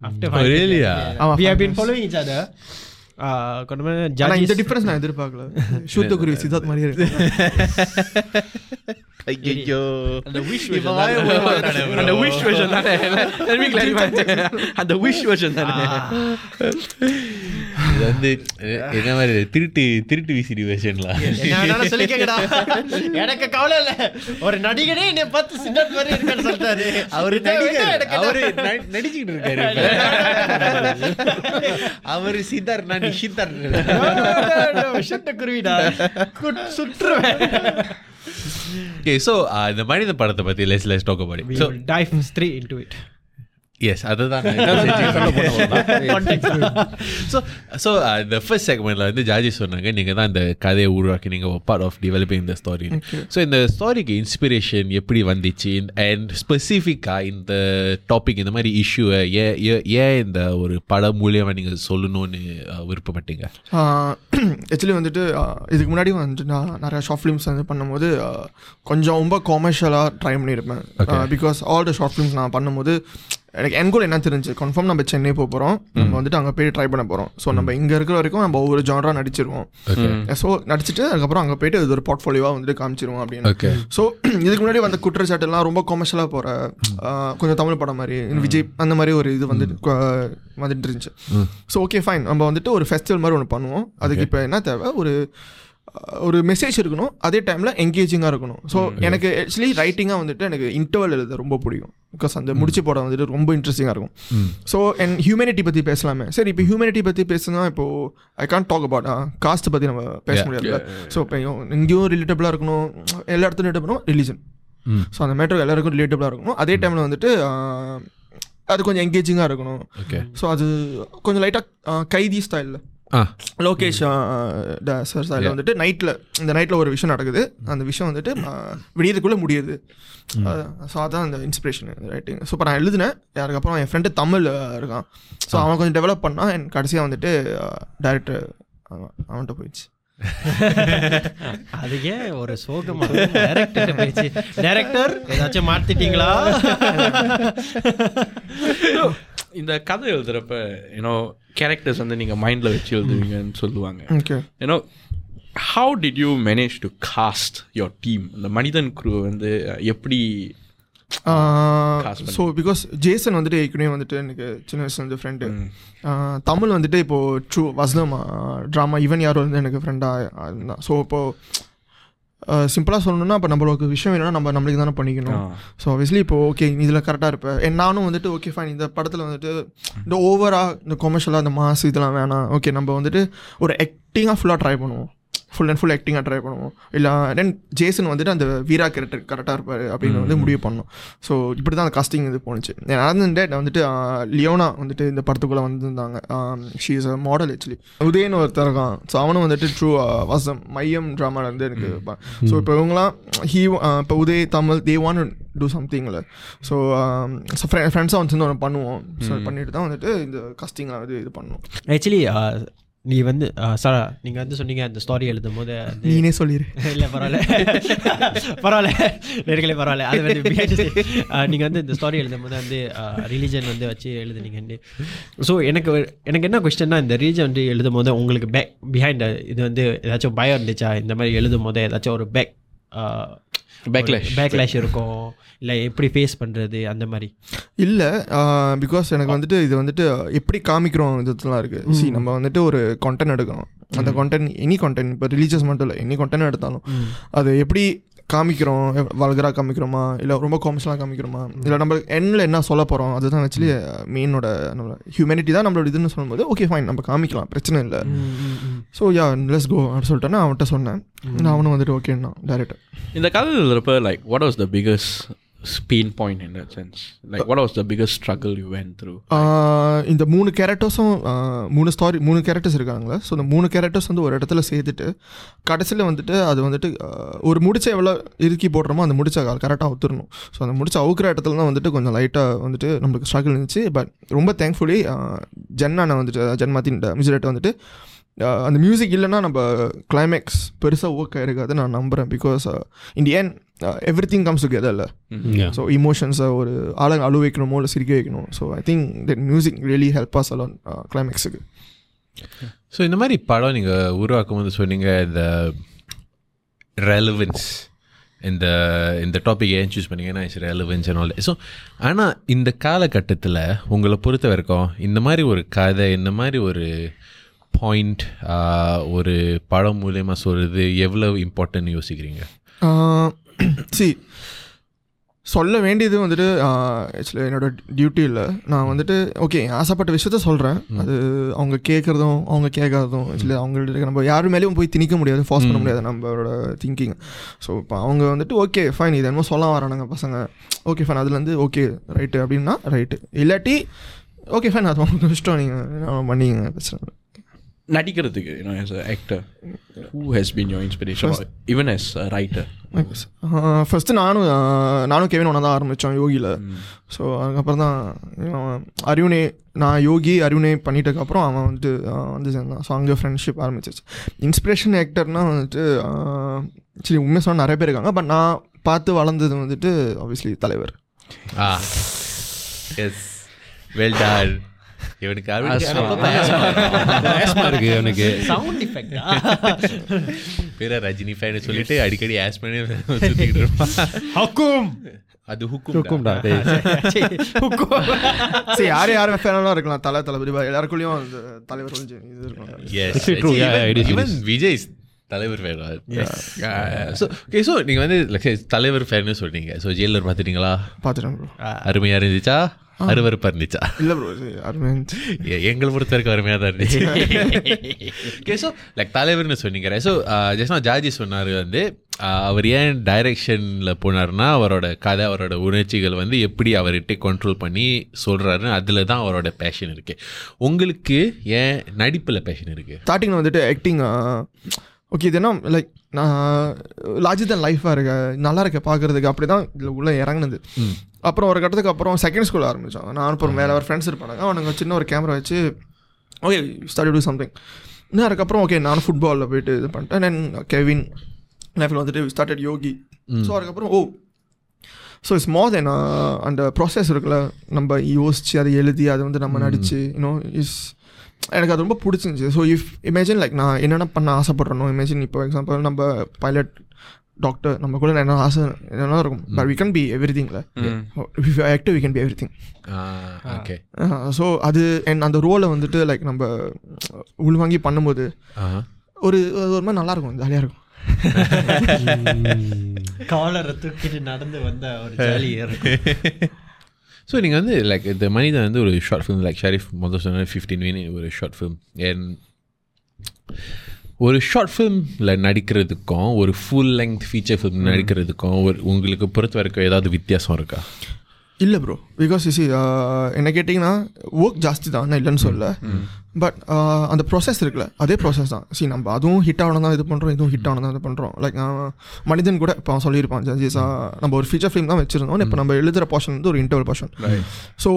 after Oh, five years, really? yeah, ah? yeah. ஆமா, we have five been years. following each other uh, கொஞ்சம் ஆனால் judges இந்த difference நான் எதிர்பார்க்கல சுத்த குருவி சித்தார்த் மாதிரியே இருக்கு ஐயோ அந்த wish version தானே. அந்த wish version தானே. Let me clarify. அந்த wish version தானே. இது வந்து என்ன மாதிரி திருட்டு திருட்டு வேணாலும் சொல்லிக்கங்கடா. [laughs] எனக்கு கவலை இல்ல. ஒரு நடிகனே என்னை பார்த்து சித்தார்த் மாதிரி இருக்கான்னு சொல்லிட்டாரு. அவரு நடிகர். அவரு நடிச்சுக்கிட்டு இருக்காரு. அவரு சித்தார் நான் நிஷித்தார் [laughs] விஷத்த குருவிடா. குட்- சுற்றுவேன். ஓகே ஸோ இந்த மனித படத்தை பத்தி less less talk about so dive straight into it. Yes அதுதான் ஸோ ஸோ இந்த ஃபர்ஸ்ட் செக்மெண்ட்ல வந்து ஜாஜி சொன்னாங்க நீங்கள் தான் இந்த கதையை உருவாக்கி நீங்கள் பார்ட் ஆஃப் டெவலப்பிங் இந்த ஸ்டோரி ஸோ இந்த ஸ்டோரிக்கு இன்ஸ்பிரேஷன் எப்படி வந்துச்சு? அண்ட் ஸ்பெசிஃபிக்காக இந்த டாபிக் இந்த மாதிரி இஷ்யூவை ஏன் ஏன் இந்த ஒரு படம் மூலியமாக நீங்கள் சொல்லணும்னு விருப்பப்பட்டீங்க? ஆக்சுவலி [clears throat] வந்துட்டு இதுக்கு முன்னாடி வந்துட்டு நான் நிறைய ஷார்ட் ஃபிலிம்ஸ் வந்து பண்ணும்போது கொஞ்சம் ரொம்ப காமர்ஷியலாக ட்ரை பண்ணியிருப்பேன். Because all the short films நான் பண்ணும்போது எனக்கு என் கூட என்ன தெரிஞ்சு கன்ஃபார்ம் நம்ம சென்னை போக போகிறோம் நம்ம வந்துட்டு அங்கே போய் ட்ரை பண்ண போகிறோம் ஸோ நம்ம இங்கே இருக்கிற வரைக்கும் நம்ம ஒவ்வொரு ஜானராக நடிச்சிருவோம். ஸோ நடிச்சிட்டு அதுக்கப்புறம் அங்கே போயிட்டு இது ஒரு போர்ட்ஃபோலியோவாக வந்துட்டு காமிச்சிருவோம் அப்படின்னு. ஸோ இதுக்கு முன்னாடி வந்த குற்றச்சாட்டுலாம் ரொம்ப கொமர்ஷியலாக போகிற கொஞ்சம் தமிழ் படம் மாதிரி விஜய் அந்த மாதிரி ஒரு இது வந்துட்டு வந்துட்டு இருந்துச்சு. ஸோ ஓகே ஃபைன் நம்ம வந்துட்டு ஒரு ஃபெஸ்டிவல் மாதிரி ஒன்று பண்ணுவோம். அதுக்கு இப்போ என்ன தேவை? ஒரு ஒரு மெசேஜ் இருக்கணும் அதே டைமில் என்கேஜிங்காக இருக்கணும். ஸோ எனக்கு ஆக்சுவலி ரைட்டிங்காக வந்துட்டு எனக்கு இன்டர்வல் எழுத ரொம்ப பிடிக்கும். பிகாஸ் அந்த முடிச்சு படம் வந்துட்டு ரொம்ப இன்ட்ரெஸ்டிங்காக இருக்கும். ஸோ என் ஹியூமனிட்டி பற்றி பேசலாமே. சரி இப்போ ஹியூமனிட்டி பற்றி பேசுனா இப்போ I can't talk about caste பற்றி நம்ம பேச முடியாது ஸோ இப்போ இங்கேயும் ரிலேட்டபிளாக இருக்கணும். எல்லா இடத்துலையும் ரிலேட்டபிளும் ரிலீஜன் ஸோ அந்த மேட்டர் எல்லாருக்கும் ரிலேட்டபிளாக இருக்கணும். அதே டைமில் வந்துட்டு அது கொஞ்சம் என்கேஜிங்காக இருக்கணும். ஓகே ஸோ அது கொஞ்சம் லைட்டாக கைதி ஸ்டைலில் லோகேஷ் சார் ஸ்டைலில் வந்துட்டு நைட்டில் இந்த நைட்டில் ஒரு விஷயம் நடக்குது. அந்த விஷயம் வந்துட்டு ஆஹ், விடியறதுக்குள்ளே முடியுது. ஸோ அதான் அந்த இன்ஸ்பிரேஷன் ரைட்டிங் ஸோ இப்போ நான் எழுதினேன். யாருக்கப்புறம் என் ஃப்ரெண்டு தமிழ் இருக்கான். ஸோ அவன் கொஞ்சம் டெவலப் பண்ணால் என் கடைசியாக வந்துட்டு டேரக்டர் அவன்கிட்ட போயிடுச்சு. [laughs] அதுக்கே ஒரு சோகமா டைரக்டர் பேச்சு டைரக்டர் ஏதாச்சும் மாத்திட்டீங்களா? [laughs] இந்த கதை எழுதுறப்ப யூனோ கேரக்டர்ஸ் வந்து நீங்க மைண்ட்ல வச்சு எழுதுவீங்கன்னு சொல்லுவாங்க. You know how did you manage to cast your team இந்த மனிதன் குரு வந்து எப்படி ஸோ பிகாஸ் ஜேசன் வந்துட்டு ஏற்கனவே வந்துட்டு எனக்கு சின்ன வயசுல வந்து ஃப்ரெண்டு தமிழ் வந்துட்டு இப்போது ட்ரூ வசனம் ட்ராமா ஈவன் யாரும் வந்து எனக்கு ஃப்ரெண்டாக இருந்தான் ஸோ இப்போது சிம்பிளாக சொல்லணும்னா இப்போ நம்மளுக்கு விஷயம் வேணும்னா நம்ம நம்மளுக்கு தானே பண்ணிக்கணும். ஸோ obviously இப்போ ஓகே இதில் கரெக்டாக இருப்பேன் நானும் வந்துட்டு ஓகே ஃபைன் இந்த படத்தில் வந்துட்டு இந்த ஓவராக இந்த கொமர்ஷியலாக இந்த மாஸ் இதெல்லாம் வேணாம். ஓகே நம்ம வந்துட்டு ஒரு ஆக்டிங்காக ஃபுல்லாக ட்ரை பண்ணுவோம். ஃபுல் அண்ட் ஃபுல் ஆக்டிங்காக ட்ரை பண்ணுவோம். இல்லை தென் ஜேசன் வந்துட்டு அந்த வீரா கேரக்டர் கரெக்டாக இருப்பார் அப்படின்னு வந்து முடிவு பண்ணோம். ஸோ இப்படி தான் அந்த காஸ்டிங் இது போணுச்சு. நடந்துட்டு வந்துட்டு லியோனா வந்துட்டு இந்த படத்துக்குள்ளே வந்திருந்தாங்க. She is a model actually உதயன்னு ஒருத்தர் இருக்கான். ஸோ அவனும் வந்துட்டு ட்ரூ வசம் மையம் ட்ராமாவில் வந்து எனக்கு ஸோ இப்போ இவங்களாம் ஹீ இப்போ Uday Tamil they want to சம்திங்கில் so ஃப்ரெண்ட்ஸாக வந்து ஒன்று பண்ணுவோம். ஸோ பண்ணிட்டு தான் வந்துட்டு இந்த காஸ்டிங்கில் வந்து இது பண்ணோம் ஆக்சுவலி நீ வந்து சார் நீங்கள் வந்து சொன்னீங்க அந்த ஸ்டோரி எழுதும் போது நீனே சொல்லிடு இல்லை பரவாயில்ல. பரவாயில்ல. நேர்களே பரவாயில்ல. அது வந்து நீங்கள் வந்து இந்த ஸ்டோரி எழுதும் போது வந்து ரிலீஜன் வந்து வச்சு எழுதுனீங்க ஸோ எனக்கு எனக்கு என்ன கொஸ்டின்னா இந்த ரீஜன் வந்து எழுதும் போது உங்களுக்கு பேக் பிஹைண்ட் இது வந்து ஏதாச்சும் பயம் இருந்துச்சா? இந்த மாதிரி எழுதும் போது ஏதாச்சும் ஒரு பேக் Backlash. பேக்லாஷ் இருக்கும் இல்லை எப்படி ஃபேஸ் பண்ணுறது அந்த மாதிரி. இல்லை பிகாஸ் எனக்கு வந்துட்டு இது வந்துட்டு எப்படி காமிக்கிறோம் இதுலாம் இருக்குது சி நம்ம வந்துட்டு ஒரு கண்டென்ட் எடுக்கணும். அந்த கண்டென்ட் எனி கண்டென்ட் இப்போ ரிலீஜியஸ் மட்டும் இல்லை எனி கண்டென்ட் எடுத்தாலும் அது எப்படி காமிக்கிறோம் வல்கராக காமிக்கிறோமா? இல்லை ரொம்ப காமிஷலாக காமிக்கிறோமா? இல்லை நம்ம எண்ணில் என்ன சொல்ல போகிறோம் அதுதான் ஆக்சுவலி மெயினோட நம்ம ஹியூமனிட்டி தான் நம்மளோட இதுன்னு சொல்லும்போது ஓகே ஃபைன் நம்ம காமிக்கலாம் பிரச்சனை இல்லை. ஸோ யா லெஸ் கோ அப்படின்னு சொல்லிட்டு நான் அவன்கிட்ட சொன்னேன். நான் அவனும் வந்துட்டு ஓகேன்னா டேரக்டர் இந்த கதை எழுதுறப்ப like what was the biggest pain point in that sense. Like what was the biggest struggle you went through? Uh, uh, இந்த மூணு கேரக்டர்ஸும் மூணு ஸ்டாரி மூணு கேரக்டர்ஸ் இருக்காங்களா? ஸோ இந்த மூணு கேரக்டர்ஸ் வந்து ஒரு இடத்துல சேர்த்துட்டு கடைசியில் வந்துட்டு அது வந்துட்டு uh, ஒரு முடிச்ச எவ்வளோ இறுக்கி போடுறோமோ அந்த முடிச்ச கரெக்டாக ஒத்துடணும் ஸோ அந்த முடிச்ச அவுக்கிற இடத்துல தான் வந்துட்டு கொஞ்சம் லைட்டாக வந்துட்டு நம்மளுக்கு ஸ்ட்ரகிள் இருந்துச்சு. பட் ரொம்ப தேங்க்ஃபுல்லி ஜென்னான வந்துட்டு ஜென்மாத்தின் மிஸ்ரேட்டை வந்துட்டு அந்த மியூசிக் இல்லைன்னா நம்ம கிளைமேக்ஸ் பெருசாக ஒர்க் ஆயிருக்காது நான் நம்புகிறேன் because in the end everything comes together இல்லை Yeah. ஸோ இமோஷன்ஸை ஒரு ஆளுங்க அழு வைக்கணுமோ இல்லை சிரிக்க வைக்கணும். So I think that music really help us along கிளைமேக்ஸுக்கு so இந்த மாதிரி படம் நீங்கள் உருவாக்கும் போது சொன்னீங்க இந்த ரெலவென்ஸ் இந்த இந்த டாபிக் ஏன் சூஸ் பண்ணீங்கன்னா it's relevance and all so ஆனால் இந்த காலகட்டத்தில் உங்களை பொறுத்த வரைக்கும் இந்த மாதிரி ஒரு கதை இந்த மாதிரி ஒரு பாயிண்ட் ஒரு படம் மூலயமா சொல்கிறது எவ்வளோ இம்பார்ட்டன்ட் யோசிக்கிறீங்க? [clears throat] சி சொல்ல வேண்டியது வந்துட்டு ஆக்சுவலி என்னோட டியூட்டி இல்லை. நான் வந்துட்டு ஓகே ஆசைப்பட்ட விஷயத்த சொல்கிறேன் அது அவங்க கேட்குறதும் அவங்க கேட்காததும் ஆக்சுவலி அவங்கள்ட்ட நம்ம யாரு மேலேயும் போய் திணிக்க முடியாது ஃபார்ஸ் பண்ண முடியாது நம்மளோட திங்கிங் ஸோ இப்போ அவங்க வந்துட்டு ஓகே ஃபைன் இது என்னமோ சொல்ல வரானுங்க பசங்க. ஓகே ஃபைன் அதுலேருந்து ஓகே ரைட்டு அப்படின்னா ரைட்டு இல்லாட்டி ஓகே ஃபைன் அது உங்களுக்கு இஷ்டம் நீங்கள் பண்ணிங்க பிரச்சனை. நடிக்கிறதுக்கு an actor who has been your inspiration? Or even as a writer. First நானும் ஆஹ் நானும் கெவின் ஒன்றா தான் ஆரம்பித்தோம் யோகியில் ஸோ அதுக்கப்புறம் தான் அருணே நான் யோகி அருணே பண்ணிட்டதுக்கப்புறம் அவன் வந்துட்டு ஆஹ் வந்து சேர்ந்தான். ஸோ அங்கே ஃப்ரெண்ட்ஷிப் ஆரம்பிச்சிச்சு இன்ஸ்பிரேஷன் ஆக்டர்னால் வந்துட்டு ஆஹ் சரி உண்மையாக சொன்னால் நிறைய பேர் இருக்காங்க. பட் நான் பார்த்து வளர்ந்தது வந்துட்டு ஆப்வியஸ்லி தலைவர். ஆ எஸ் வெல் டான் இவனுக்கு ஆஸ்மா இருக்கு. அவனுக்கு சவுண்ட் எஃபெக்ட் பேர ரஜினி ஃபேன் சொல்லிட்டு அடிக்கடி ஆஸ் பண்ணி சுத்திக்கிட்டு இருப்பான். ஹக்கும்! அது [laughs] ஹுக்கும் தூக்கும்டா டேய். சரி. யார் யார் ஃபேனெல்லாம் இருக்கலாம்? தலை தளபதி எல்லாருக்குள்ளேயும் அந்த தலைவர் கொஞ்சம் இது இருக்கும். விஜய் தலைவர் ஃபேன் ஸோ ஓகே ஸோ நீங்கள் வந்து தலைவர் ஃபேன்னு சொல்றீங்க ஸோ ஜெயிலர் பார்த்துட்டீங்களா பார்த்துட்டேன் ப்ரோ அருமையாக இருந்துச்சா? அருவருப்பாக இருந்துச்சா? இல்லை ப்ரோ எங்களை பொறுத்த வரைக்கும் அருமையாக தான் இருந்துச்சு. [laughs] ஸோ லைக் தலைவர்னு சொன்னீங்க ஸோ ஜஸ்ட் ஜார்ஜி சொன்னார் வந்து அவர் ஏன் டைரெக்ஷனில் போனார்னா அவரோட கதை அவரோட உணர்ச்சிகள் வந்து எப்படி அவர்கிட்ட கண்ட்ரோல் பண்ணி சொல்கிறாருன்னு அதில் தான் அவரோட பேஷன் இருக்குது உங்களுக்கு ஏன் நடிப்பில் பேஷன் இருக்குது ஸ்டார்டிங்கில் வந்துட்டு ஆக்டிங் ஓகே இது என்ன லைக் நான் லாஜி தான் லைஃபாக இருக்க நல்லா இருக்க பார்க்குறதுக்கு அப்படி தான் இதில் உள்ளே இறங்குனது. அப்புறம் ஒரு கட்டத்துக்கு அப்புறம் செகண்ட் ஸ்கூல் ஆரம்பித்தான் நான் அப்புறம் வேறு ஒரு ஃப்ரெண்ட்ஸ் இருப்பாங்க அவனுங்க சின்ன ஒரு கேமரா வச்சு ஓகே ஸ்டார்ட் டூ சம்திங் இன்னும் அதுக்கப்புறம் ஓகே நானும் ஃபுட்பாலில் போயிட்டு இது பண்ணிட்டேன். தென் கெவின் லைஃப்பில் வந்துட்டு ஸ்டார்டட் யோகி ஸோ அதுக்கப்புறம் ஓ ஸோ இட்ஸ் மோர் தென் அந்த ப்ராசஸ் இருக்குல்ல. நம்ம யோசித்து அதை எழுதி அதை வந்து நம்ம நடித்து யூனோ இஸ் எனக்கு அது ரொம்ப பிடிச்சிருந்துச்சி. ஸோ இஃப் இமேஜின் லைக் நான் என்னென்ன பண்ண ஆசைப்படுறனோ இமேஜின் இப்போ எக்ஸாம்பிள் நம்ம பைலட் டாக்டர் நம்ம கூட என்ன ஆசை என்னென்ன இருக்கும். But we can be every திங்ல active we can be everything okay so அது அண்ட் அந்த ரோலை வந்துட்டு லைக் நம்ம உள்வாங்கி பண்ணும்போது ஒரு ஒரு மாதிரி நல்லா இருக்கும் ஜாலியாக இருக்கும். காலரை தூக்கிட்டு நடந்து வந்த ஒரு ஜாலி இருக்கும். [laughs] ஸோ நீங்கள் வந்து லைக் இந்த மனிதன் வந்து ஒரு ஷார்ட் ஃபிலிம் லைக் ஷரீஃப் முதல் சொன்ன ஃபிஃப்டீன் மினிட் ஒரு ஷார்ட் ஃபிலிம் அண்ட் ஒரு ஷார்ட் ஃபிலிமில் நடிக்கிறதுக்கும் ஒரு ஃபுல் லெங்க் ஃபீச்சர் ஃபிலிம் நடிக்கிறதுக்கும் ஒரு உங்களுக்கு பொறுத்த வரைக்கும் ஏதாவது வித்தியாசம் இருக்கா? இல்லை ப்ரோ பிகாஸ் சி என்ன கேட்டிங்கன்னா ஒர்க் ஜாஸ்தி தான் நான் இல்லைன்னு சொல்ல பட் அந்த ப்ராசஸ் இருக்குல்ல அதே ப்ராசஸ் தான். சி நம்ம அதுவும் ஹிட் ஆகணும் தான் இது பண்ணுறோம் இதுவும் ஹிட் ஆகணும் தான் இது பண்ணுறோம் லைக் மனிதன் கூட இப்போ சொல்லியிருப்பான் ஜட்ஜஸா நம்ம ஒரு ஃபீச்சர் ஃபிலிம் தான் வச்சுருந்தோம் இப்போ நம்ம எழுதுகிற போர்ஷன் வந்து ஒரு இன்டர்வல் போர்ஷன் ஸோ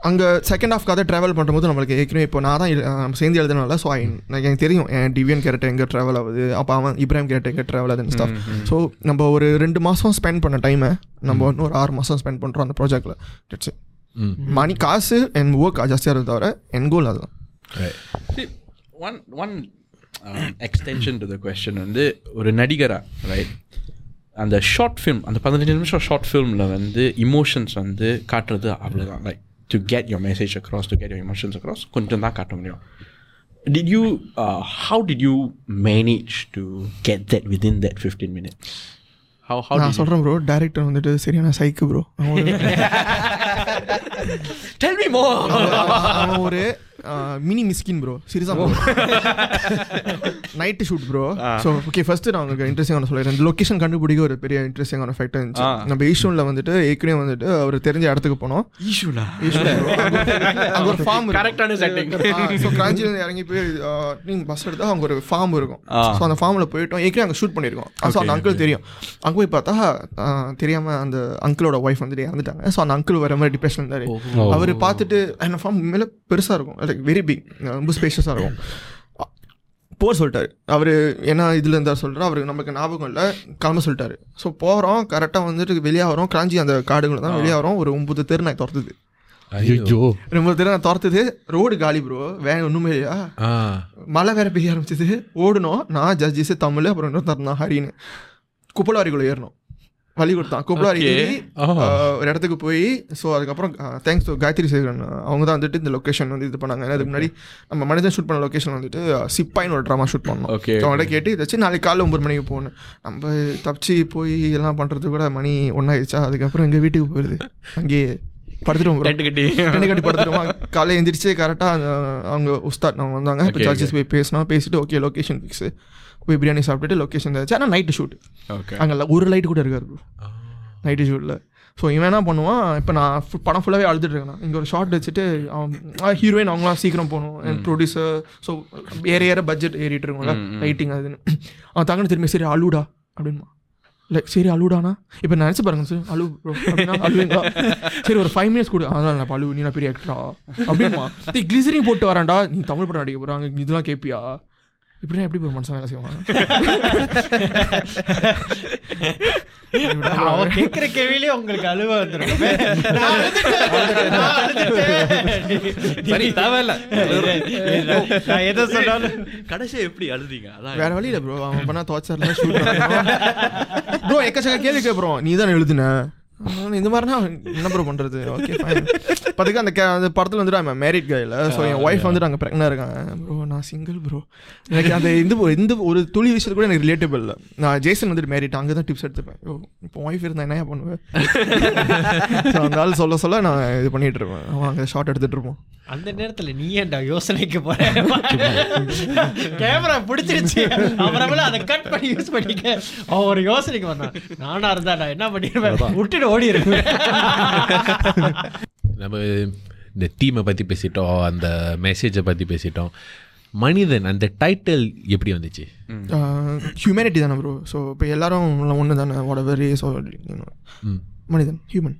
அங்கே செகண்ட் ஆஃப் கதை ட்ராவல் பண்ணும்போது நம்மளுக்கு ஏற்கனவே இப்போ நான் தான் சேர்ந்து எழுதுனால ஸோ எனக்கு எனக்கு தெரியும் என் டிவியன் கேரக்டர் எங்கே ட்ராவல் ஆகுது அப்போ அவன் இப்ராஹிம் கேரக்டர் எங்கே ட்ராவல் ஆகுதுன்னு ஸ்டாஃப் ஸோ நம்ம ஒரு ரெண்டு மாதம் ஸ்பெண்ட் பண்ண டைமை நம்ம இன்னும் ஒரு ஆறு மாதம் ஸ்பெண்ட் பண்ணுறோம் அந்த ப்ராஜெக்டில் இட்ஸ் ம். மணி காசு என் ஒர்க் ஜாஸ்தியாக இருந்த தவிர என் கோல் அதுதான் See, one one um, extension to the question வந்து ஒரு நடிகரா ரைட் அந்த ஷார்ட் ஃபிலிம் அந்த பதினஞ்சு நிமிஷம் ஷார்ட் ஃபிலிமில் வந்து இமோஷன்ஸ் வந்து காட்டுறது அவ்வளோதான் like To get your message across to get your emotions across கொஞ்சம் தான் காட்ட முடியும் did you how did you manage to get that within that fifteen minutes How how நான் did you- சொல்கிறேன் ப்ரோ டேரக்டர் வந்துட்டு சரியான சைக்கு ப்ரோ [laughs] Tell me more. அவன் ஒரு மினி மிஸ்கின் ப்ரோ சீரியஸாக bro night shoot bro so okay first நான் உங்களுக்கு இன்ட்ரெஸ்டிங்கான சொல்லிடுறேன் இந்த லொக்கேஷன் கண்டுபிடிக்க ஒரு பெரிய இன்ட்ரெஸ்டிங்கான ஃபேக்ட் இருந்துச்சு. நம்ம ஈஷூனில் வந்துட்டு ஏற்கனவே வந்துட்டு அவர் தெரிஞ்ச இடத்துக்கு போனோம். Issue-னா? அங்கே ஒரு [laughs] ஃபார்ம் Correct-ஆன setting. ஸோ கிராஞ்சிலேருந்து இறங்கி போய் நீங்கள் பஸ் எடுத்தால் அங்கே ஒரு ஃபார்ம் இருக்கும். ஸோ அந்த ஃபார்மில் போயிட்டோம். ஏற்கனவே அங்கே ஷூட் பண்ணியிருக்கோம். ஸோ அந்த அங்கிள் தெரியும். அங்கே போய் பார்த்தா தெரியாமல் அந்த அங்கிளோட ஒய்ஃப் வந்துட்டு இறந்துட்டாங்க. ஸோ அந்த அங்கிள் வர மாதிரி டிப்ரெஷன் இருந்தார். அவர் பார்த்துட்டு அந்த ஃபார்ம் மேலே பெருசாக இருக்கும். லைக் வெரி பிக் ரொம்ப ஸ்பேஷியஸாக இருக்கும். போர் சொல்லிட்டாரு. அவர் என்ன இதில் இருந்தார் சொல்கிறார் அவருக்கு நமக்கு ஞாபகம் இல்லை. கிளம்ப சொல்லிட்டாரு. ஸோ போகிறோம் கரெக்டாக வந்துட்டு வெளியே வரோம் கிராஞ்சி அந்த காடுகளை தான் வெளியே வரோம் ஒரு ஒம்பது தெரு நான் துரத்துது. ஐயோ. ரொம்ப தெரு நான் துரத்துது. ரோடு காலி ப்ரோ வேன் ஒன்றுமே இல்லையா? மழை வேற பெய்ய ஆரம்பிச்சது. ஓடணும் நான் ஜட்ஜஸ் தமிழ் அப்புறம் இன்னொரு தரணும் ஹரின்னு. குப்பலாரிக்குள்ளே ஏறணும் வழி கொடுத்தான். ஆஹ், ஒரு இடத்துக்கு போய் ஸோ அதுக்கப்புறம் தேங்க்ஸ் டு காயத்ரி சேகரன் அவங்க தான் வந்துட்டு இந்த லொக்கேஷன் வந்து இது பண்ணாங்க. அதுக்கு முன்னாடி நம்ம மனிதன் ஷூட் பண்ண லொக்கேஷன் வந்துட்டு சிப்பாயின்னு ஒரு ட்ராமா ஷூட் பண்ணோம். So, அவங்கள்ட்ட கேட்டு இதாச்சு நாளைக்கு காலைல ஒம்பது மணிக்கு போகணும். நம்ம தப்பிச்சு போய் எல்லாம் பண்ணுறது கூட மணி ஒன்றாயிடுச்சா அதுக்கப்புறம் எங்கள் வீட்டுக்கு போயிடுது. அங்கேயே படுத்துட்டு Tent கட்டி. படுத்துருவோம் காலையில் எந்திரிச்சு கரெக்டாக அவங்க உஸ்தாத் அவங்க வந்தாங்க. இப்போ சர்ச்சஸ் போய் பேசினோம். பேசிட்டு ஓகே லொக்கேஷன் ஃபிக்ஸு போய் பிரியாணி சாப்பிட்டுட்டு லொக்கேஷன் இருந்துச்சு ஆனால் நைட்டு ஷூட். அங்கே ஒரு லைட் கூட இருக்காரு நைட்டு ஷூட்டில் ஸோ இவன் என்ன பண்ணுவான் இப்போ நான் படம் ஃபுல்லாகவே அழுதுட்டு இருக்கேன் இங்கே ஒரு ஷார்ட் வச்சுட்டு அவன் ஹீரோயின் அவங்களாம் சீக்கிரம் போகணும். ப்ரொடியூசர் ஸோ ஏற ஏற பட்ஜெட் ஏறிட்டு இருக்கும்ல லைட்டிங் அதுன்னு. அவன் தங்கன்னு திரும்பி சரி அழுடா அப்படின்மா லைக் சரி அழுடானா இப்போ நினச்சி பாருங்க சார் அழு அழுவீங்களா? சரி ஒரு ஃபைவ் மினிட்ஸ் கொடு. அதான் நான் அழு நீ நான் பெரிய ஆக்டரா அப்படிமா நீ கிளிசரிங் போட்டு வரான்டா. நீ தமிழ் படம் நடிக்க போகிறாங்க இதெல்லாம் கேட்பியா இப்படின்னா எப்படி ஒரு மனுஷன் வேலை செய்வாங்க? அவன் கேட்குற கேள்வியிலே உங்களுக்கு அழுவ வந்துடும் எதை சொன்னாலும். கடைசியா எப்படி அழுதீங்க? அதான் வேற வழி இல்லை ப்ரோ அவன் பண்ணா தோச்சர்ல ஷூட் ப்ரோ எக்கச்சக்க கேள்வி கேட்குறோம் நீ தான் எழுதுன? இந்த மாதிரினா என்ன ப்ரோ பண்ணுறது ஓகே ஃபைன் பார்த்துக்க அந்த அந்த படத்தில் வந்துட்டு அவன் மேரிட் கையில் ஸோ என் ஒய்ஃப் வந்துட்டு அங்கே ப்ரெக்னாக இருக்காங்க. ப்ரோ நான் சிங்கிள் ப்ரோ எனக்கு அந்த இந்த ஒரு- இந்த ஒரு துளி விஷயத்து கூட எனக்கு ரிலேட்டபிள் இல்லை. நான் ஜேசன் வந்துட்டு மேரிட் அங்கே தான் டிப்ஸ் எடுத்துப்பேன். ஓ இப்போ ஒய்ஃப் இருந்தால் என்ன பண்ணுவேன் ஸோ அந்த ஆள் சொல்ல சொல்ல நான் இது பண்ணிட்டு இருப்பேன். அவன் அங்கே ஷார்ட் எடுத்துகிட்டு இருப்போம் அந்த நேரத்துல நீ ஏன்டா யோசனைக்கு போற? கேமரா பிடிச்சிருச்சு. அப்புறமேல அதை கட் பண்ணி யூஸ் பண்ணிக்க. அவன் ஒரு யோசனைக்கு வந்தான். நானா இருந்தா நான் என்ன பண்ணிருப்பேன் விட்டுட்டு ஓடி இருப்பேன் நம்ம இந்த டீமை பற்றி பேசிட்டோம் அந்த மெசேஜை பற்றி பேசிட்டோம். மனிதன் அந்த டைட்டில் எப்படி வந்துச்சு? ஹியூமனிட்டி தானே ப்ரோ ஸோ இப்போ எல்லாரும் ஒன்று தானே வாட் ம். மனிதன் ஹியூமன்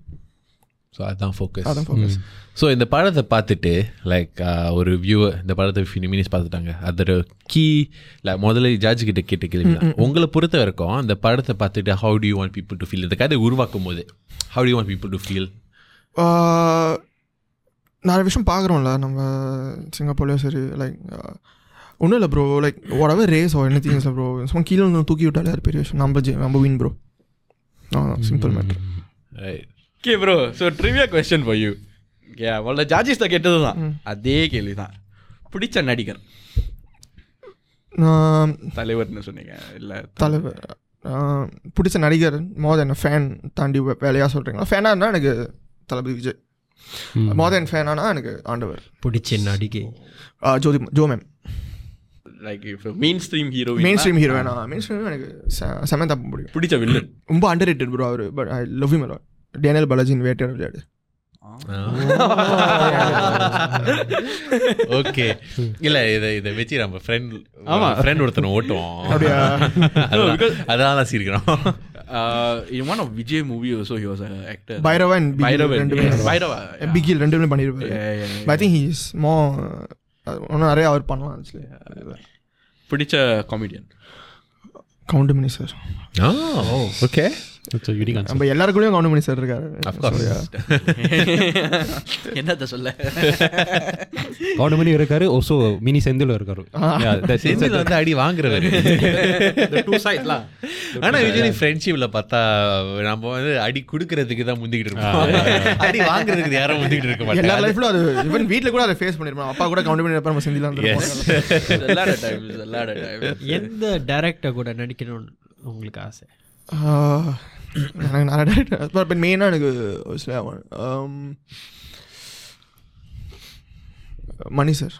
ஸோ அதுதான் ஃபோக்கஸ் அதான் ஃபோக்கஸ் ஸோ இந்த படத்தை பார்த்துட்டு லைக் ஒரு வியூவர் இந்த படத்தை மினிஸ் பார்த்துட்டாங்க. அதோட கீ லைக் முதல்ல ஜட்ஜ் கிட்ட கேட்ட கேள்வி. உங்களை பொறுத்த வரைக்கும் அந்த படத்தை பார்த்துட்டு how do you want people to feel இந்த கதை உருவாக்கும் போது how do you want people to feel நிறைய விஷயம் பார்க்குறோம்ல. நம்ம சிங்கப்பூர்லேயும் சரி லைக் ஒன்றும் இல்லை ப்ரோ லைக் உடவே ரேஸ் ஓ என்ன திங்ஸ் ப்ரோ சும்மா கீழே தூக்கி விட்டாலே பெரிய விஷயம். நம்ம ஜெ நம்ம win bro simple matter okay bro so trivia question for you yeah முதல்ல ஜார்ஜிஸ் தான் கேட்டது தான் அதே கேள்வி தான் பிடிச்ச நடிகர். தலைவர்னு சொன்னீங்க. இல்லை தலைவர். பிடிச்ச நடிகர் மோர் தென் ஃபேன் தாண்டி வே- வேலையா சொல்கிறீங்களா ஃபேனாக இருந்தால் எனக்கு தளபதி விஜய். மோர் தென் ஃபேனானா எனக்கு ஆண்டவர். பிடிச்ச நடிகை. Jothi Jo ma'am. Like mainstream hero mainstream hero வேணா. மெயின் ஸ்ட்ரீம் எனக்கு செ- செமந்தா பிடிக்கும் பிடிச்ச வில்லன் ரொம்ப அண்டர் ரேட்டட் ப்ரோ அவர் பட் ஐ லவ் யூ மேலோ டேனியல் பாலாஜின் வேட்டையாடு விளையாடு ஓகே இல்ல இதை இதை வச்சு நம்ம ஃப்ரெண்ட் ஆமா. ஃப்ரெண்ட் ஒருத்தனை ஓட்டுவோம். அப்படியா? [laughs] அதான் தான் சிரிக்கிறோம். In one of Vijay movie also he was actor Bhairavan ரெண்டுமே பைரவா பிகில் ரெண்டுமே yeah. I think he is மோ இன்னும் நிறைய அவர் பண்ணலாம் ஆக்சுவலி பிடிச்ச comedian Goundamani sir okay so unique answer நம்ம எல்லாருக்குள்ளேயும் கவுண்ட் மணி சார் இருக்காரு. [laughs] என்னத்த சொல்ல? [laughs] கவுண்டமணி இருக்காரு ஓசோ மினி செந்தில் இருக்காரு. செந்தில் வந்து அடி வாங்குறவர். டூ சைட்லாம் ஆனா யூஜுவலி ஃப்ரெண்ட்ஷிப்ல பார்த்தா நம்ம வந்து அடி குடுக்கறதுக்கு தான் முந்திக்கிட்டு இருப்போம். [laughs] அடி வாங்குறதுக்கு யாரும் முந்திக்கிட்டு இருக்க எல்லா மாட்டாங்க லைஃப்ல அது ஈவன் வீட்டில் கூட அதை ஃபேஸ் பண்ணிருப்போம். அப்பா கூட கவுண்ட் பண்ணி நம்ம டைம் எந்த டைரக்டர் கூட நடிக்கணும்னு உங்களுக்கு ஆசை? எனக்கு நிறைய டேரக்டர் பட் மெயினாக எனக்கு obviously I want, um, Mani sir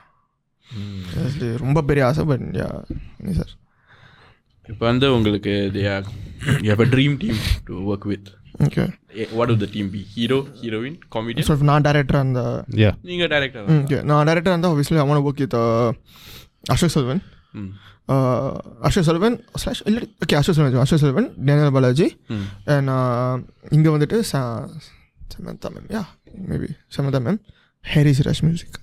ரொம்ப பெரிய ஆசை பட் யா மணி சார் இப்போ வந்து உங்களுக்கு they are you have a dream team to work with okay Eh, what would the team be hero heroine comedian so நான் டேரக்டராக அந்த Yeah. நீங்க director ஓகே நான் டேரக்டராக இருந்தால் obviously I want to work with uh, Ashok Selvan uh, Ashok Selvan slash இல்லை okay Ashok Selvan Ashok Selvan Daniel Balaji and இங்கே வந்துட்டு Samantha ma'am yeah maybe Samantha ma'am Harris Jayaraj music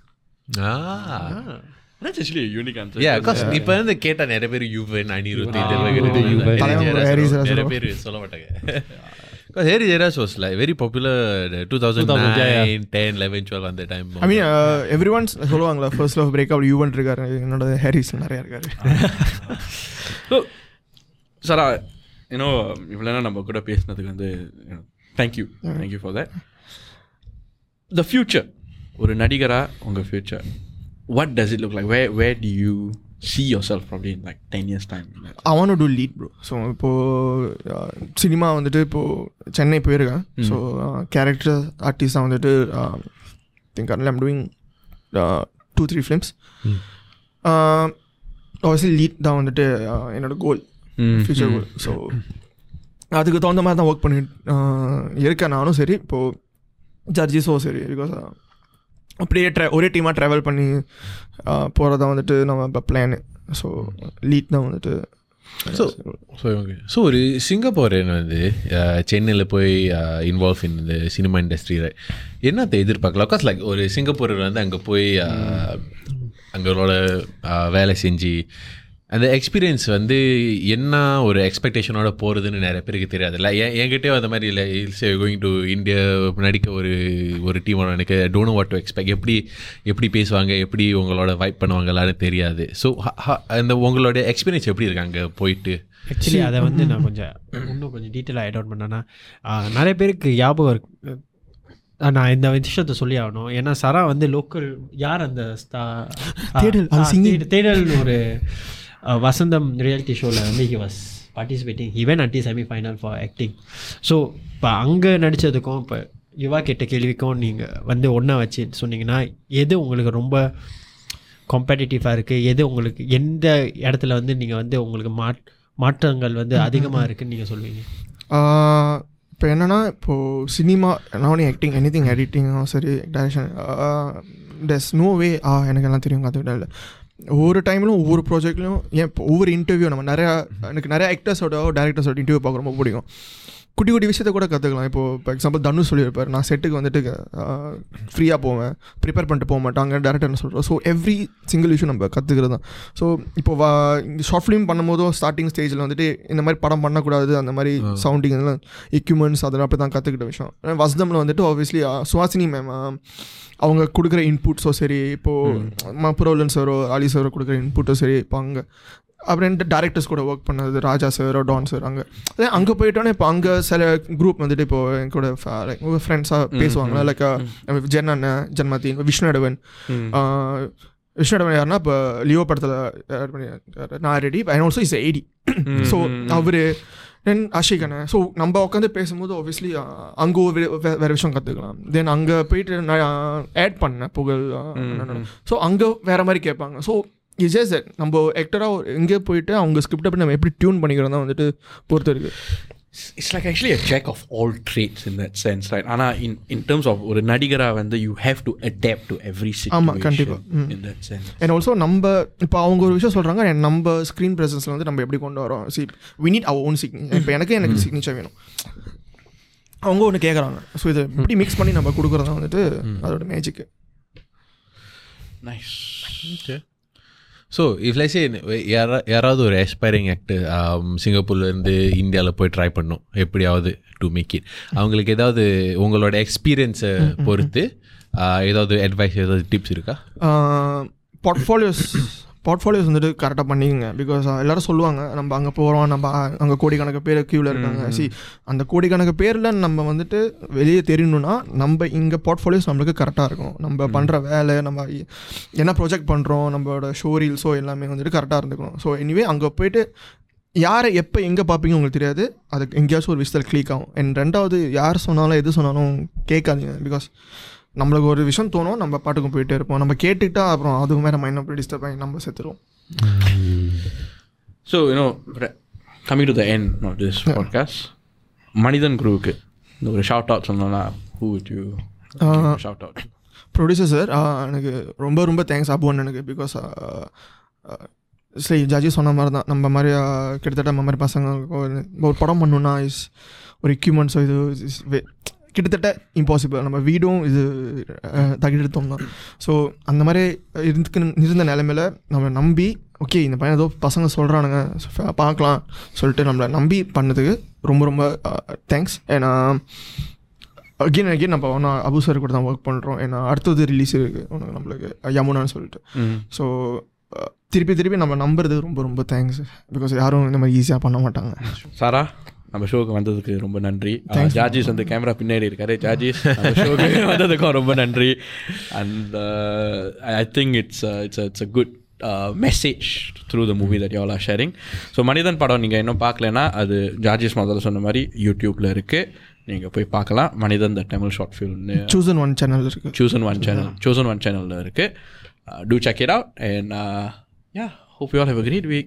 Ah. that's actually a unique answer. Yeah, because இப்போ வந்து கேட்டா நிறைய பேர் யுவன் அனிருத் யுவன், யுவன். தலைவன் Harry Jayaraj நிறைய. பேர் சொல்ல மாட்டாங்க. [laughs] Because Harry Jairaj was like very popular uh, 2009, yeah, 10, 11, 12 அந்த time. I mean every once சொல்லுவாங்களா first love break up Yuvan இருக்காரு என்னோட ஹேரிஸ் நிறையா இருக்காரு. ஸோ சாரா யூனோ இவ்வளோ நேரம் நம்ம கூட பேசினதுக்கு வந்து thank you thank you for that the future ஒரு நடிகரா உங்கள் future what does it look like where where do you see yourself probably in like ten years time அவனு டூ லீட் ப்ரோ ஸோ இப்போது சினிமா வந்துட்டு இப்போது சென்னை போயிருக்கேன். So character ஆர்டிஸ்டாக வந்துட்டு think I'm doing two three films obviously lead தான் வந்துட்டு uh, என்னோட கோல் ஃபியூச்சர் கோல் ஸோ அதுக்கு தகுந்த மாதிரி தான் ஒர்க் பண்ணிட்டு uh, இருக்கேன். நானும் சரி. இப்போது ஜட்ஜிஸும் சரி. பிகாஸ் அப்படியே ட்ரை ஒரே டீமாக ட்ராவல் பண்ணி போகிறதா வந்துட்டு நம்ம இப்போ பிளானு ஸோ லீட் தான் வந்துட்டு. ஸோ ஸோ ஓகே ஸோ ஒரு சிங்கப்பூரன் வந்து சென்னையில் போய் இன்வால்வ் இன் இந்த சினிமா இண்டஸ்ட்ரி என்னத்தை எதிர்பார்க்கலாம்? பிகாஸ் லைக் ஒரு சிங்கப்பூரர் வந்து அங்கே போய் அங்களோட வேலை செஞ்சு அந்த எக்ஸ்பீரியன்ஸ் வந்து என்ன ஒரு எக்ஸ்பெக்டேஷனோட போகிறதுன்னு நிறைய பேருக்கு தெரியாதுல்ல? என் என்கிட்டயே அந்த மாதிரி இல்லை. இல்ஸ் கோயிங் டு இந்தியா நடிக்க ஒரு ஒரு டீமோட எனக்கு டோனோ வாட் டு எக்ஸ்பெக்ட் எப்படி எப்படி பேசுவாங்க? எப்படி உங்களோட வைப் பண்ணுவாங்களான்னு தெரியாது. ஸோ அந்த உங்களோட எக்ஸ்பீரியன்ஸ் எப்படி இருக்கு அங்கே போயிட்டு? ஆக்சுவலி அதை வந்து நான் கொஞ்சம் [clears throat] இன்னும் கொஞ்சம் டீட்டெயிலாக ஐட் அவுட் பண்ணேன்னா நிறைய பேருக்கு ஞாபகம் இருக்கு. நான் இந்த விஷயத்த சொல்லி ஆகணும். ஏன்னா சரா வந்து லோக்கல் யார் அந்த தேடல். தேடல் ஒரு வசந்தம் ரியாலிட்டி ஷோவில் வந்து he was participating even at the semi final for acting so இப்போ அங்கே நடித்ததுக்கும் இப்போ யுவா கேட்ட கேள்விக்கும் நீங்கள் வந்து ஒன்றா வச்சு சொன்னீங்கன்னா எது உங்களுக்கு ரொம்ப காம்படிட்டிவாக இருக்குது எது உங்களுக்கு எந்த இடத்துல வந்து நீங்கள் வந்து உங்களுக்கு மாட் மாற்றங்கள் வந்து அதிகமாக இருக்குன்னு நீங்கள் சொல்லுவீங்க இப்போ என்னென்னா இப்போது சினிமா நான் ஆக்டிங் எனி திங் எடிட்டிங்கும் சரி டைரக்ஷன் டெஸ் நோ வே ஆ எனக்கு எல்லாம் தெரியும் கற்றுக்கிட்டா இல்லை ஒவ்வொரு டைம்லும் ஒவ்வொரு ப்ராஜெக்ட்லையும் ஏன் ஒவ்வொரு இன்டர்வியூ நம்ம நிறையா எனக்கு நிறையா ஆக்டர்ஸோட டேரக்டர்ஸோட இன்டர்வியூ பார்க்க ரொம்ப பிடிக்கும். குட்டி குட்டி விஷயத்த கூட கற்றுக்கலாம் இப்போது இப்போ எக்ஸாம்பிள் தனுஷ் சொல்லியிருப்பார் நான் செட்டுக்கு வந்துட்டு ஃப்ரீயாக போவேன். ப்ரிப்பேர் பண்ணிட்டு போக மாட்டேன். அங்கே டேரக்டர்னு சொல்கிறோம் ஸோ எவ்ரி சிங்கிள் விஷயம் நம்ம கற்றுக்கிறது தான். ஸோ இப்போ வா இந்த ஷார்ட் ஃபிலிம் பண்ணும்போதும் ஸ்டார்டிங் ஸ்டேஜில் வந்துட்டு இந்த மாதிரி படம் பண்ணக்கூடாது அந்த மாதிரி சவுண்டிங் இதெல்லாம் எக்யூப்மெண்ட்ஸ் அதெல்லாம் அப்படி தான் கற்றுக்கிட்ட விஷயம். வசதமில் வந்துட்டு ஆப்வியஸ்லி சுவாசினி மேம் அவங்க கொடுக்குற இன்புட்ஸோ சரி இப்போது புரோலன் சாரோ அலி சாரோ கொடுக்குற இன்புட்டோ சரி இப்போ அங்கே அப்புறம் டேரக்டர்ஸ் கூட ஒர்க் பண்ணது ராஜா சார் டான் சார் அங்கே. அதே அங்கே போயிட்டோன்னே இப்போ அங்கே சில குரூப் வந்துட்டு இப்போ என் கூட லைக் உங்கள் ஃப்ரெண்ட்ஸாக பேசுவாங்களா? லைக் ஜென் அண்ணன் ஜென்மத்தின் விஷ்ணுடவன் விஷ்ணுடவன் யாருன்னா இப்போ லியோ படத்தில் நான் ready and also is eighty so our then Ashik அண்ணன் ஸோ நம்ம உட்காந்து பேசும்போது ஆப்வியஸ்லி அங்கே ஒரு வேறு விஷயம் கற்றுக்கலாம் தென் அங்கே போயிட்டு நான் ஆட் பண்ணேன் புகழ் ஸோ அங்கே வேறு மாதிரி கேட்பாங்க. ஸோ இஸ் ஜஸ்ட் தட் நம்ம ஆக்டராக எங்கே போயிட்டு அவங்க ஸ்கிரிப்டை பற்றி நம்ம எப்படி டியூன் பண்ணிக்கிறோம் தான் வந்துட்டு பொறுத்து இருக்குது it's like actually a jack of all trades in that sense right ஆனால் இன் இன் டர்ம்ஸ் ஆஃப் ஒரு நடிகராக வந்து you have to adapt to every ஆமா, கண்டிப்பா. ம். In that sense and also நம்ம இப்போ அவங்க ஒரு விஷயம் சொல்கிறாங்க and நம்ம ஸ்க்ரீன் ப்ரெசன்ஸில் வந்து நம்ம எப்படி கொண்டு வரோம்? See we need our own signature இப்போ எனக்கு எனக்கு சிக்னேச்சர் வேணும். அவங்க ஒன்று கேட்குறாங்க ஸோ இதை இப்படி மிக்ஸ் பண்ணி நம்ம கொடுக்குறது தான் வந்துட்டு அதோட மேஜிக்கு நைஸ் ஸோ இஃப் லைஸே யாரா யாராவது ஒரு ஆஸ்பைரிங் ஆக்டர் சிங்கப்பூர்லேருந்து இந்தியாவில் போய் ட்ரை பண்ணோம். எப்படியாவது டு மேக் இட் அவங்களுக்கு ஏதாவது உங்களோட எக்ஸ்பீரியன்ஸை பொறுத்து ஏதாவது அட்வைஸ் ஏதாவது டிப்ஸ் இருக்கா? போர்ட்ஃபோலியோஸ் போர்ட்ஃபோலியோஸ் வந்துட்டு கரெக்டாக பண்ணிக்கங்க. பிகாஸ் எல்லாரும் சொல்லுவாங்க நம்ம அங்கே போகிறோம் நம்ம அங்கே கோடிக்கணக்கு பேர் க்யூவில் இருக்காங்க. சி அந்த கோடிக்கணக்கு பேரில் நம்ம வந்துட்டு வெளியே தெரியணும்னா நம்ம இங்கே போர்ட்ஃபோலியோஸ் நம்மளுக்கு கரெக்டாக இருக்கும். நம்ம பண்ணுற வேலை நம்ம என்ன ப்ரொஜெக்ட் பண்ணுறோம் நம்மளோட ஷோ ரீல்ஸோ எல்லாமே வந்துட்டு கரெக்டாக இருந்துக்கணும். ஸோ எனிவே அங்கே போயிட்டு யாரை எப்போ எங்கே பார்ப்பீங்க உங்களுக்கு தெரியாது. அதுக்கு எங்கேயாச்சும் ஒரு விஷயத்தில் கிளிக் ஆகும். அண்ட் ரெண்டாவது யார் சொன்னாலும் எது சொன்னாலும் கேட்காதீங்க. பிகாஸ் நம்மளுக்கு ஒரு விஷயம் தோணும் நம்ம பாட்டுக்கும் போயிட்டே இருப்போம். நம்ம கேட்டுக்கிட்டா அப்புறம் அதுக்கு மேலே மைண்ட் அப்படி டிஸ்டர்ப் ஆகி நம்ம செத்துருவோம். So you know coming to the end of this podcast Manithan குருவுக்கு இந்த ஒரு ஷவுட் அவுட் சொன்னோம்னா who you shout out producer sir எனக்கு ரொம்ப ரொம்ப தேங்க்ஸ் அபுவன் எனக்கு பிகாஸ் சரி ஜாஜி சொன்ன மாதிரி தான் நம்ம மாதிரி ஆ, கிட்டத்தட்ட நம்ம மாதிரி பசங்க ஒரு படம் பண்ணணுன்னா இஸ் ஒரு எக்யூப்மெண்ட்ஸோ இது இஸ் கிட்டத்தட்ட இம்பாசிபிள் நம்ம வீடும் இது தகிடெடுத்தோம் தான் ஸோ அந்த மாதிரி இருந்து இருந்த நிலைமையில நம்ம நம்பி ஓகே இந்த பையன் ஏதோ பசங்க சொல்கிறானுங்க பார்க்கலாம் சொல்லிட்டு நம்மளை நம்பி பண்ணதுக்கு ரொம்ப ரொம்ப தேங்க்ஸ் ஏன்னா அகெயின் அகெயின் நம்ம ஒன்று அபு சார் கூட தான் ஒர்க் பண்ணுறோம் ஏன்னா அடுத்தது ரிலீஸ் இருக்குது உனக்கு நம்மளுக்கு யமுனான்னு சொல்லிட்டு. ஸோ திருப்பி திருப்பி நம்ம நம்புறது ரொம்ப ரொம்ப தேங்க்ஸ் பிகாஸ் யாரும் இந்த மாதிரி ஈஸியாக பண்ண மாட்டாங்க. சாரா? நம்ம ஷோக்கு வந்ததுக்கு ரொம்ப நன்றி. ஜார்ஜிஸ் வந்து கேமரா பின்னாடி இருக்காரு. ஜார்ஜிஸ் நம்ம ஷோக்கு [laughs] வந்ததுக்கும் ரொம்ப நன்றி. And I think it's it's it's a good message through the movie that you all are sharing so Manithan படம் நீங்கள் இன்னும் பார்க்கலனா அது ஜார்ஜிஸ் முதல்ல சொன்ன மாதிரி யூடியூப்பில் இருக்குது நீங்கள் போய் பார்க்கலாம். மனிதன் த தமிழ் ஷார்ட் ஃபில்ம்னு சூசன் ஒன் சேனல் இருக்குது chosen one channel chosen one channel இருக்கு. Uh, do check it out. And uh, yeah hope you all have a great week.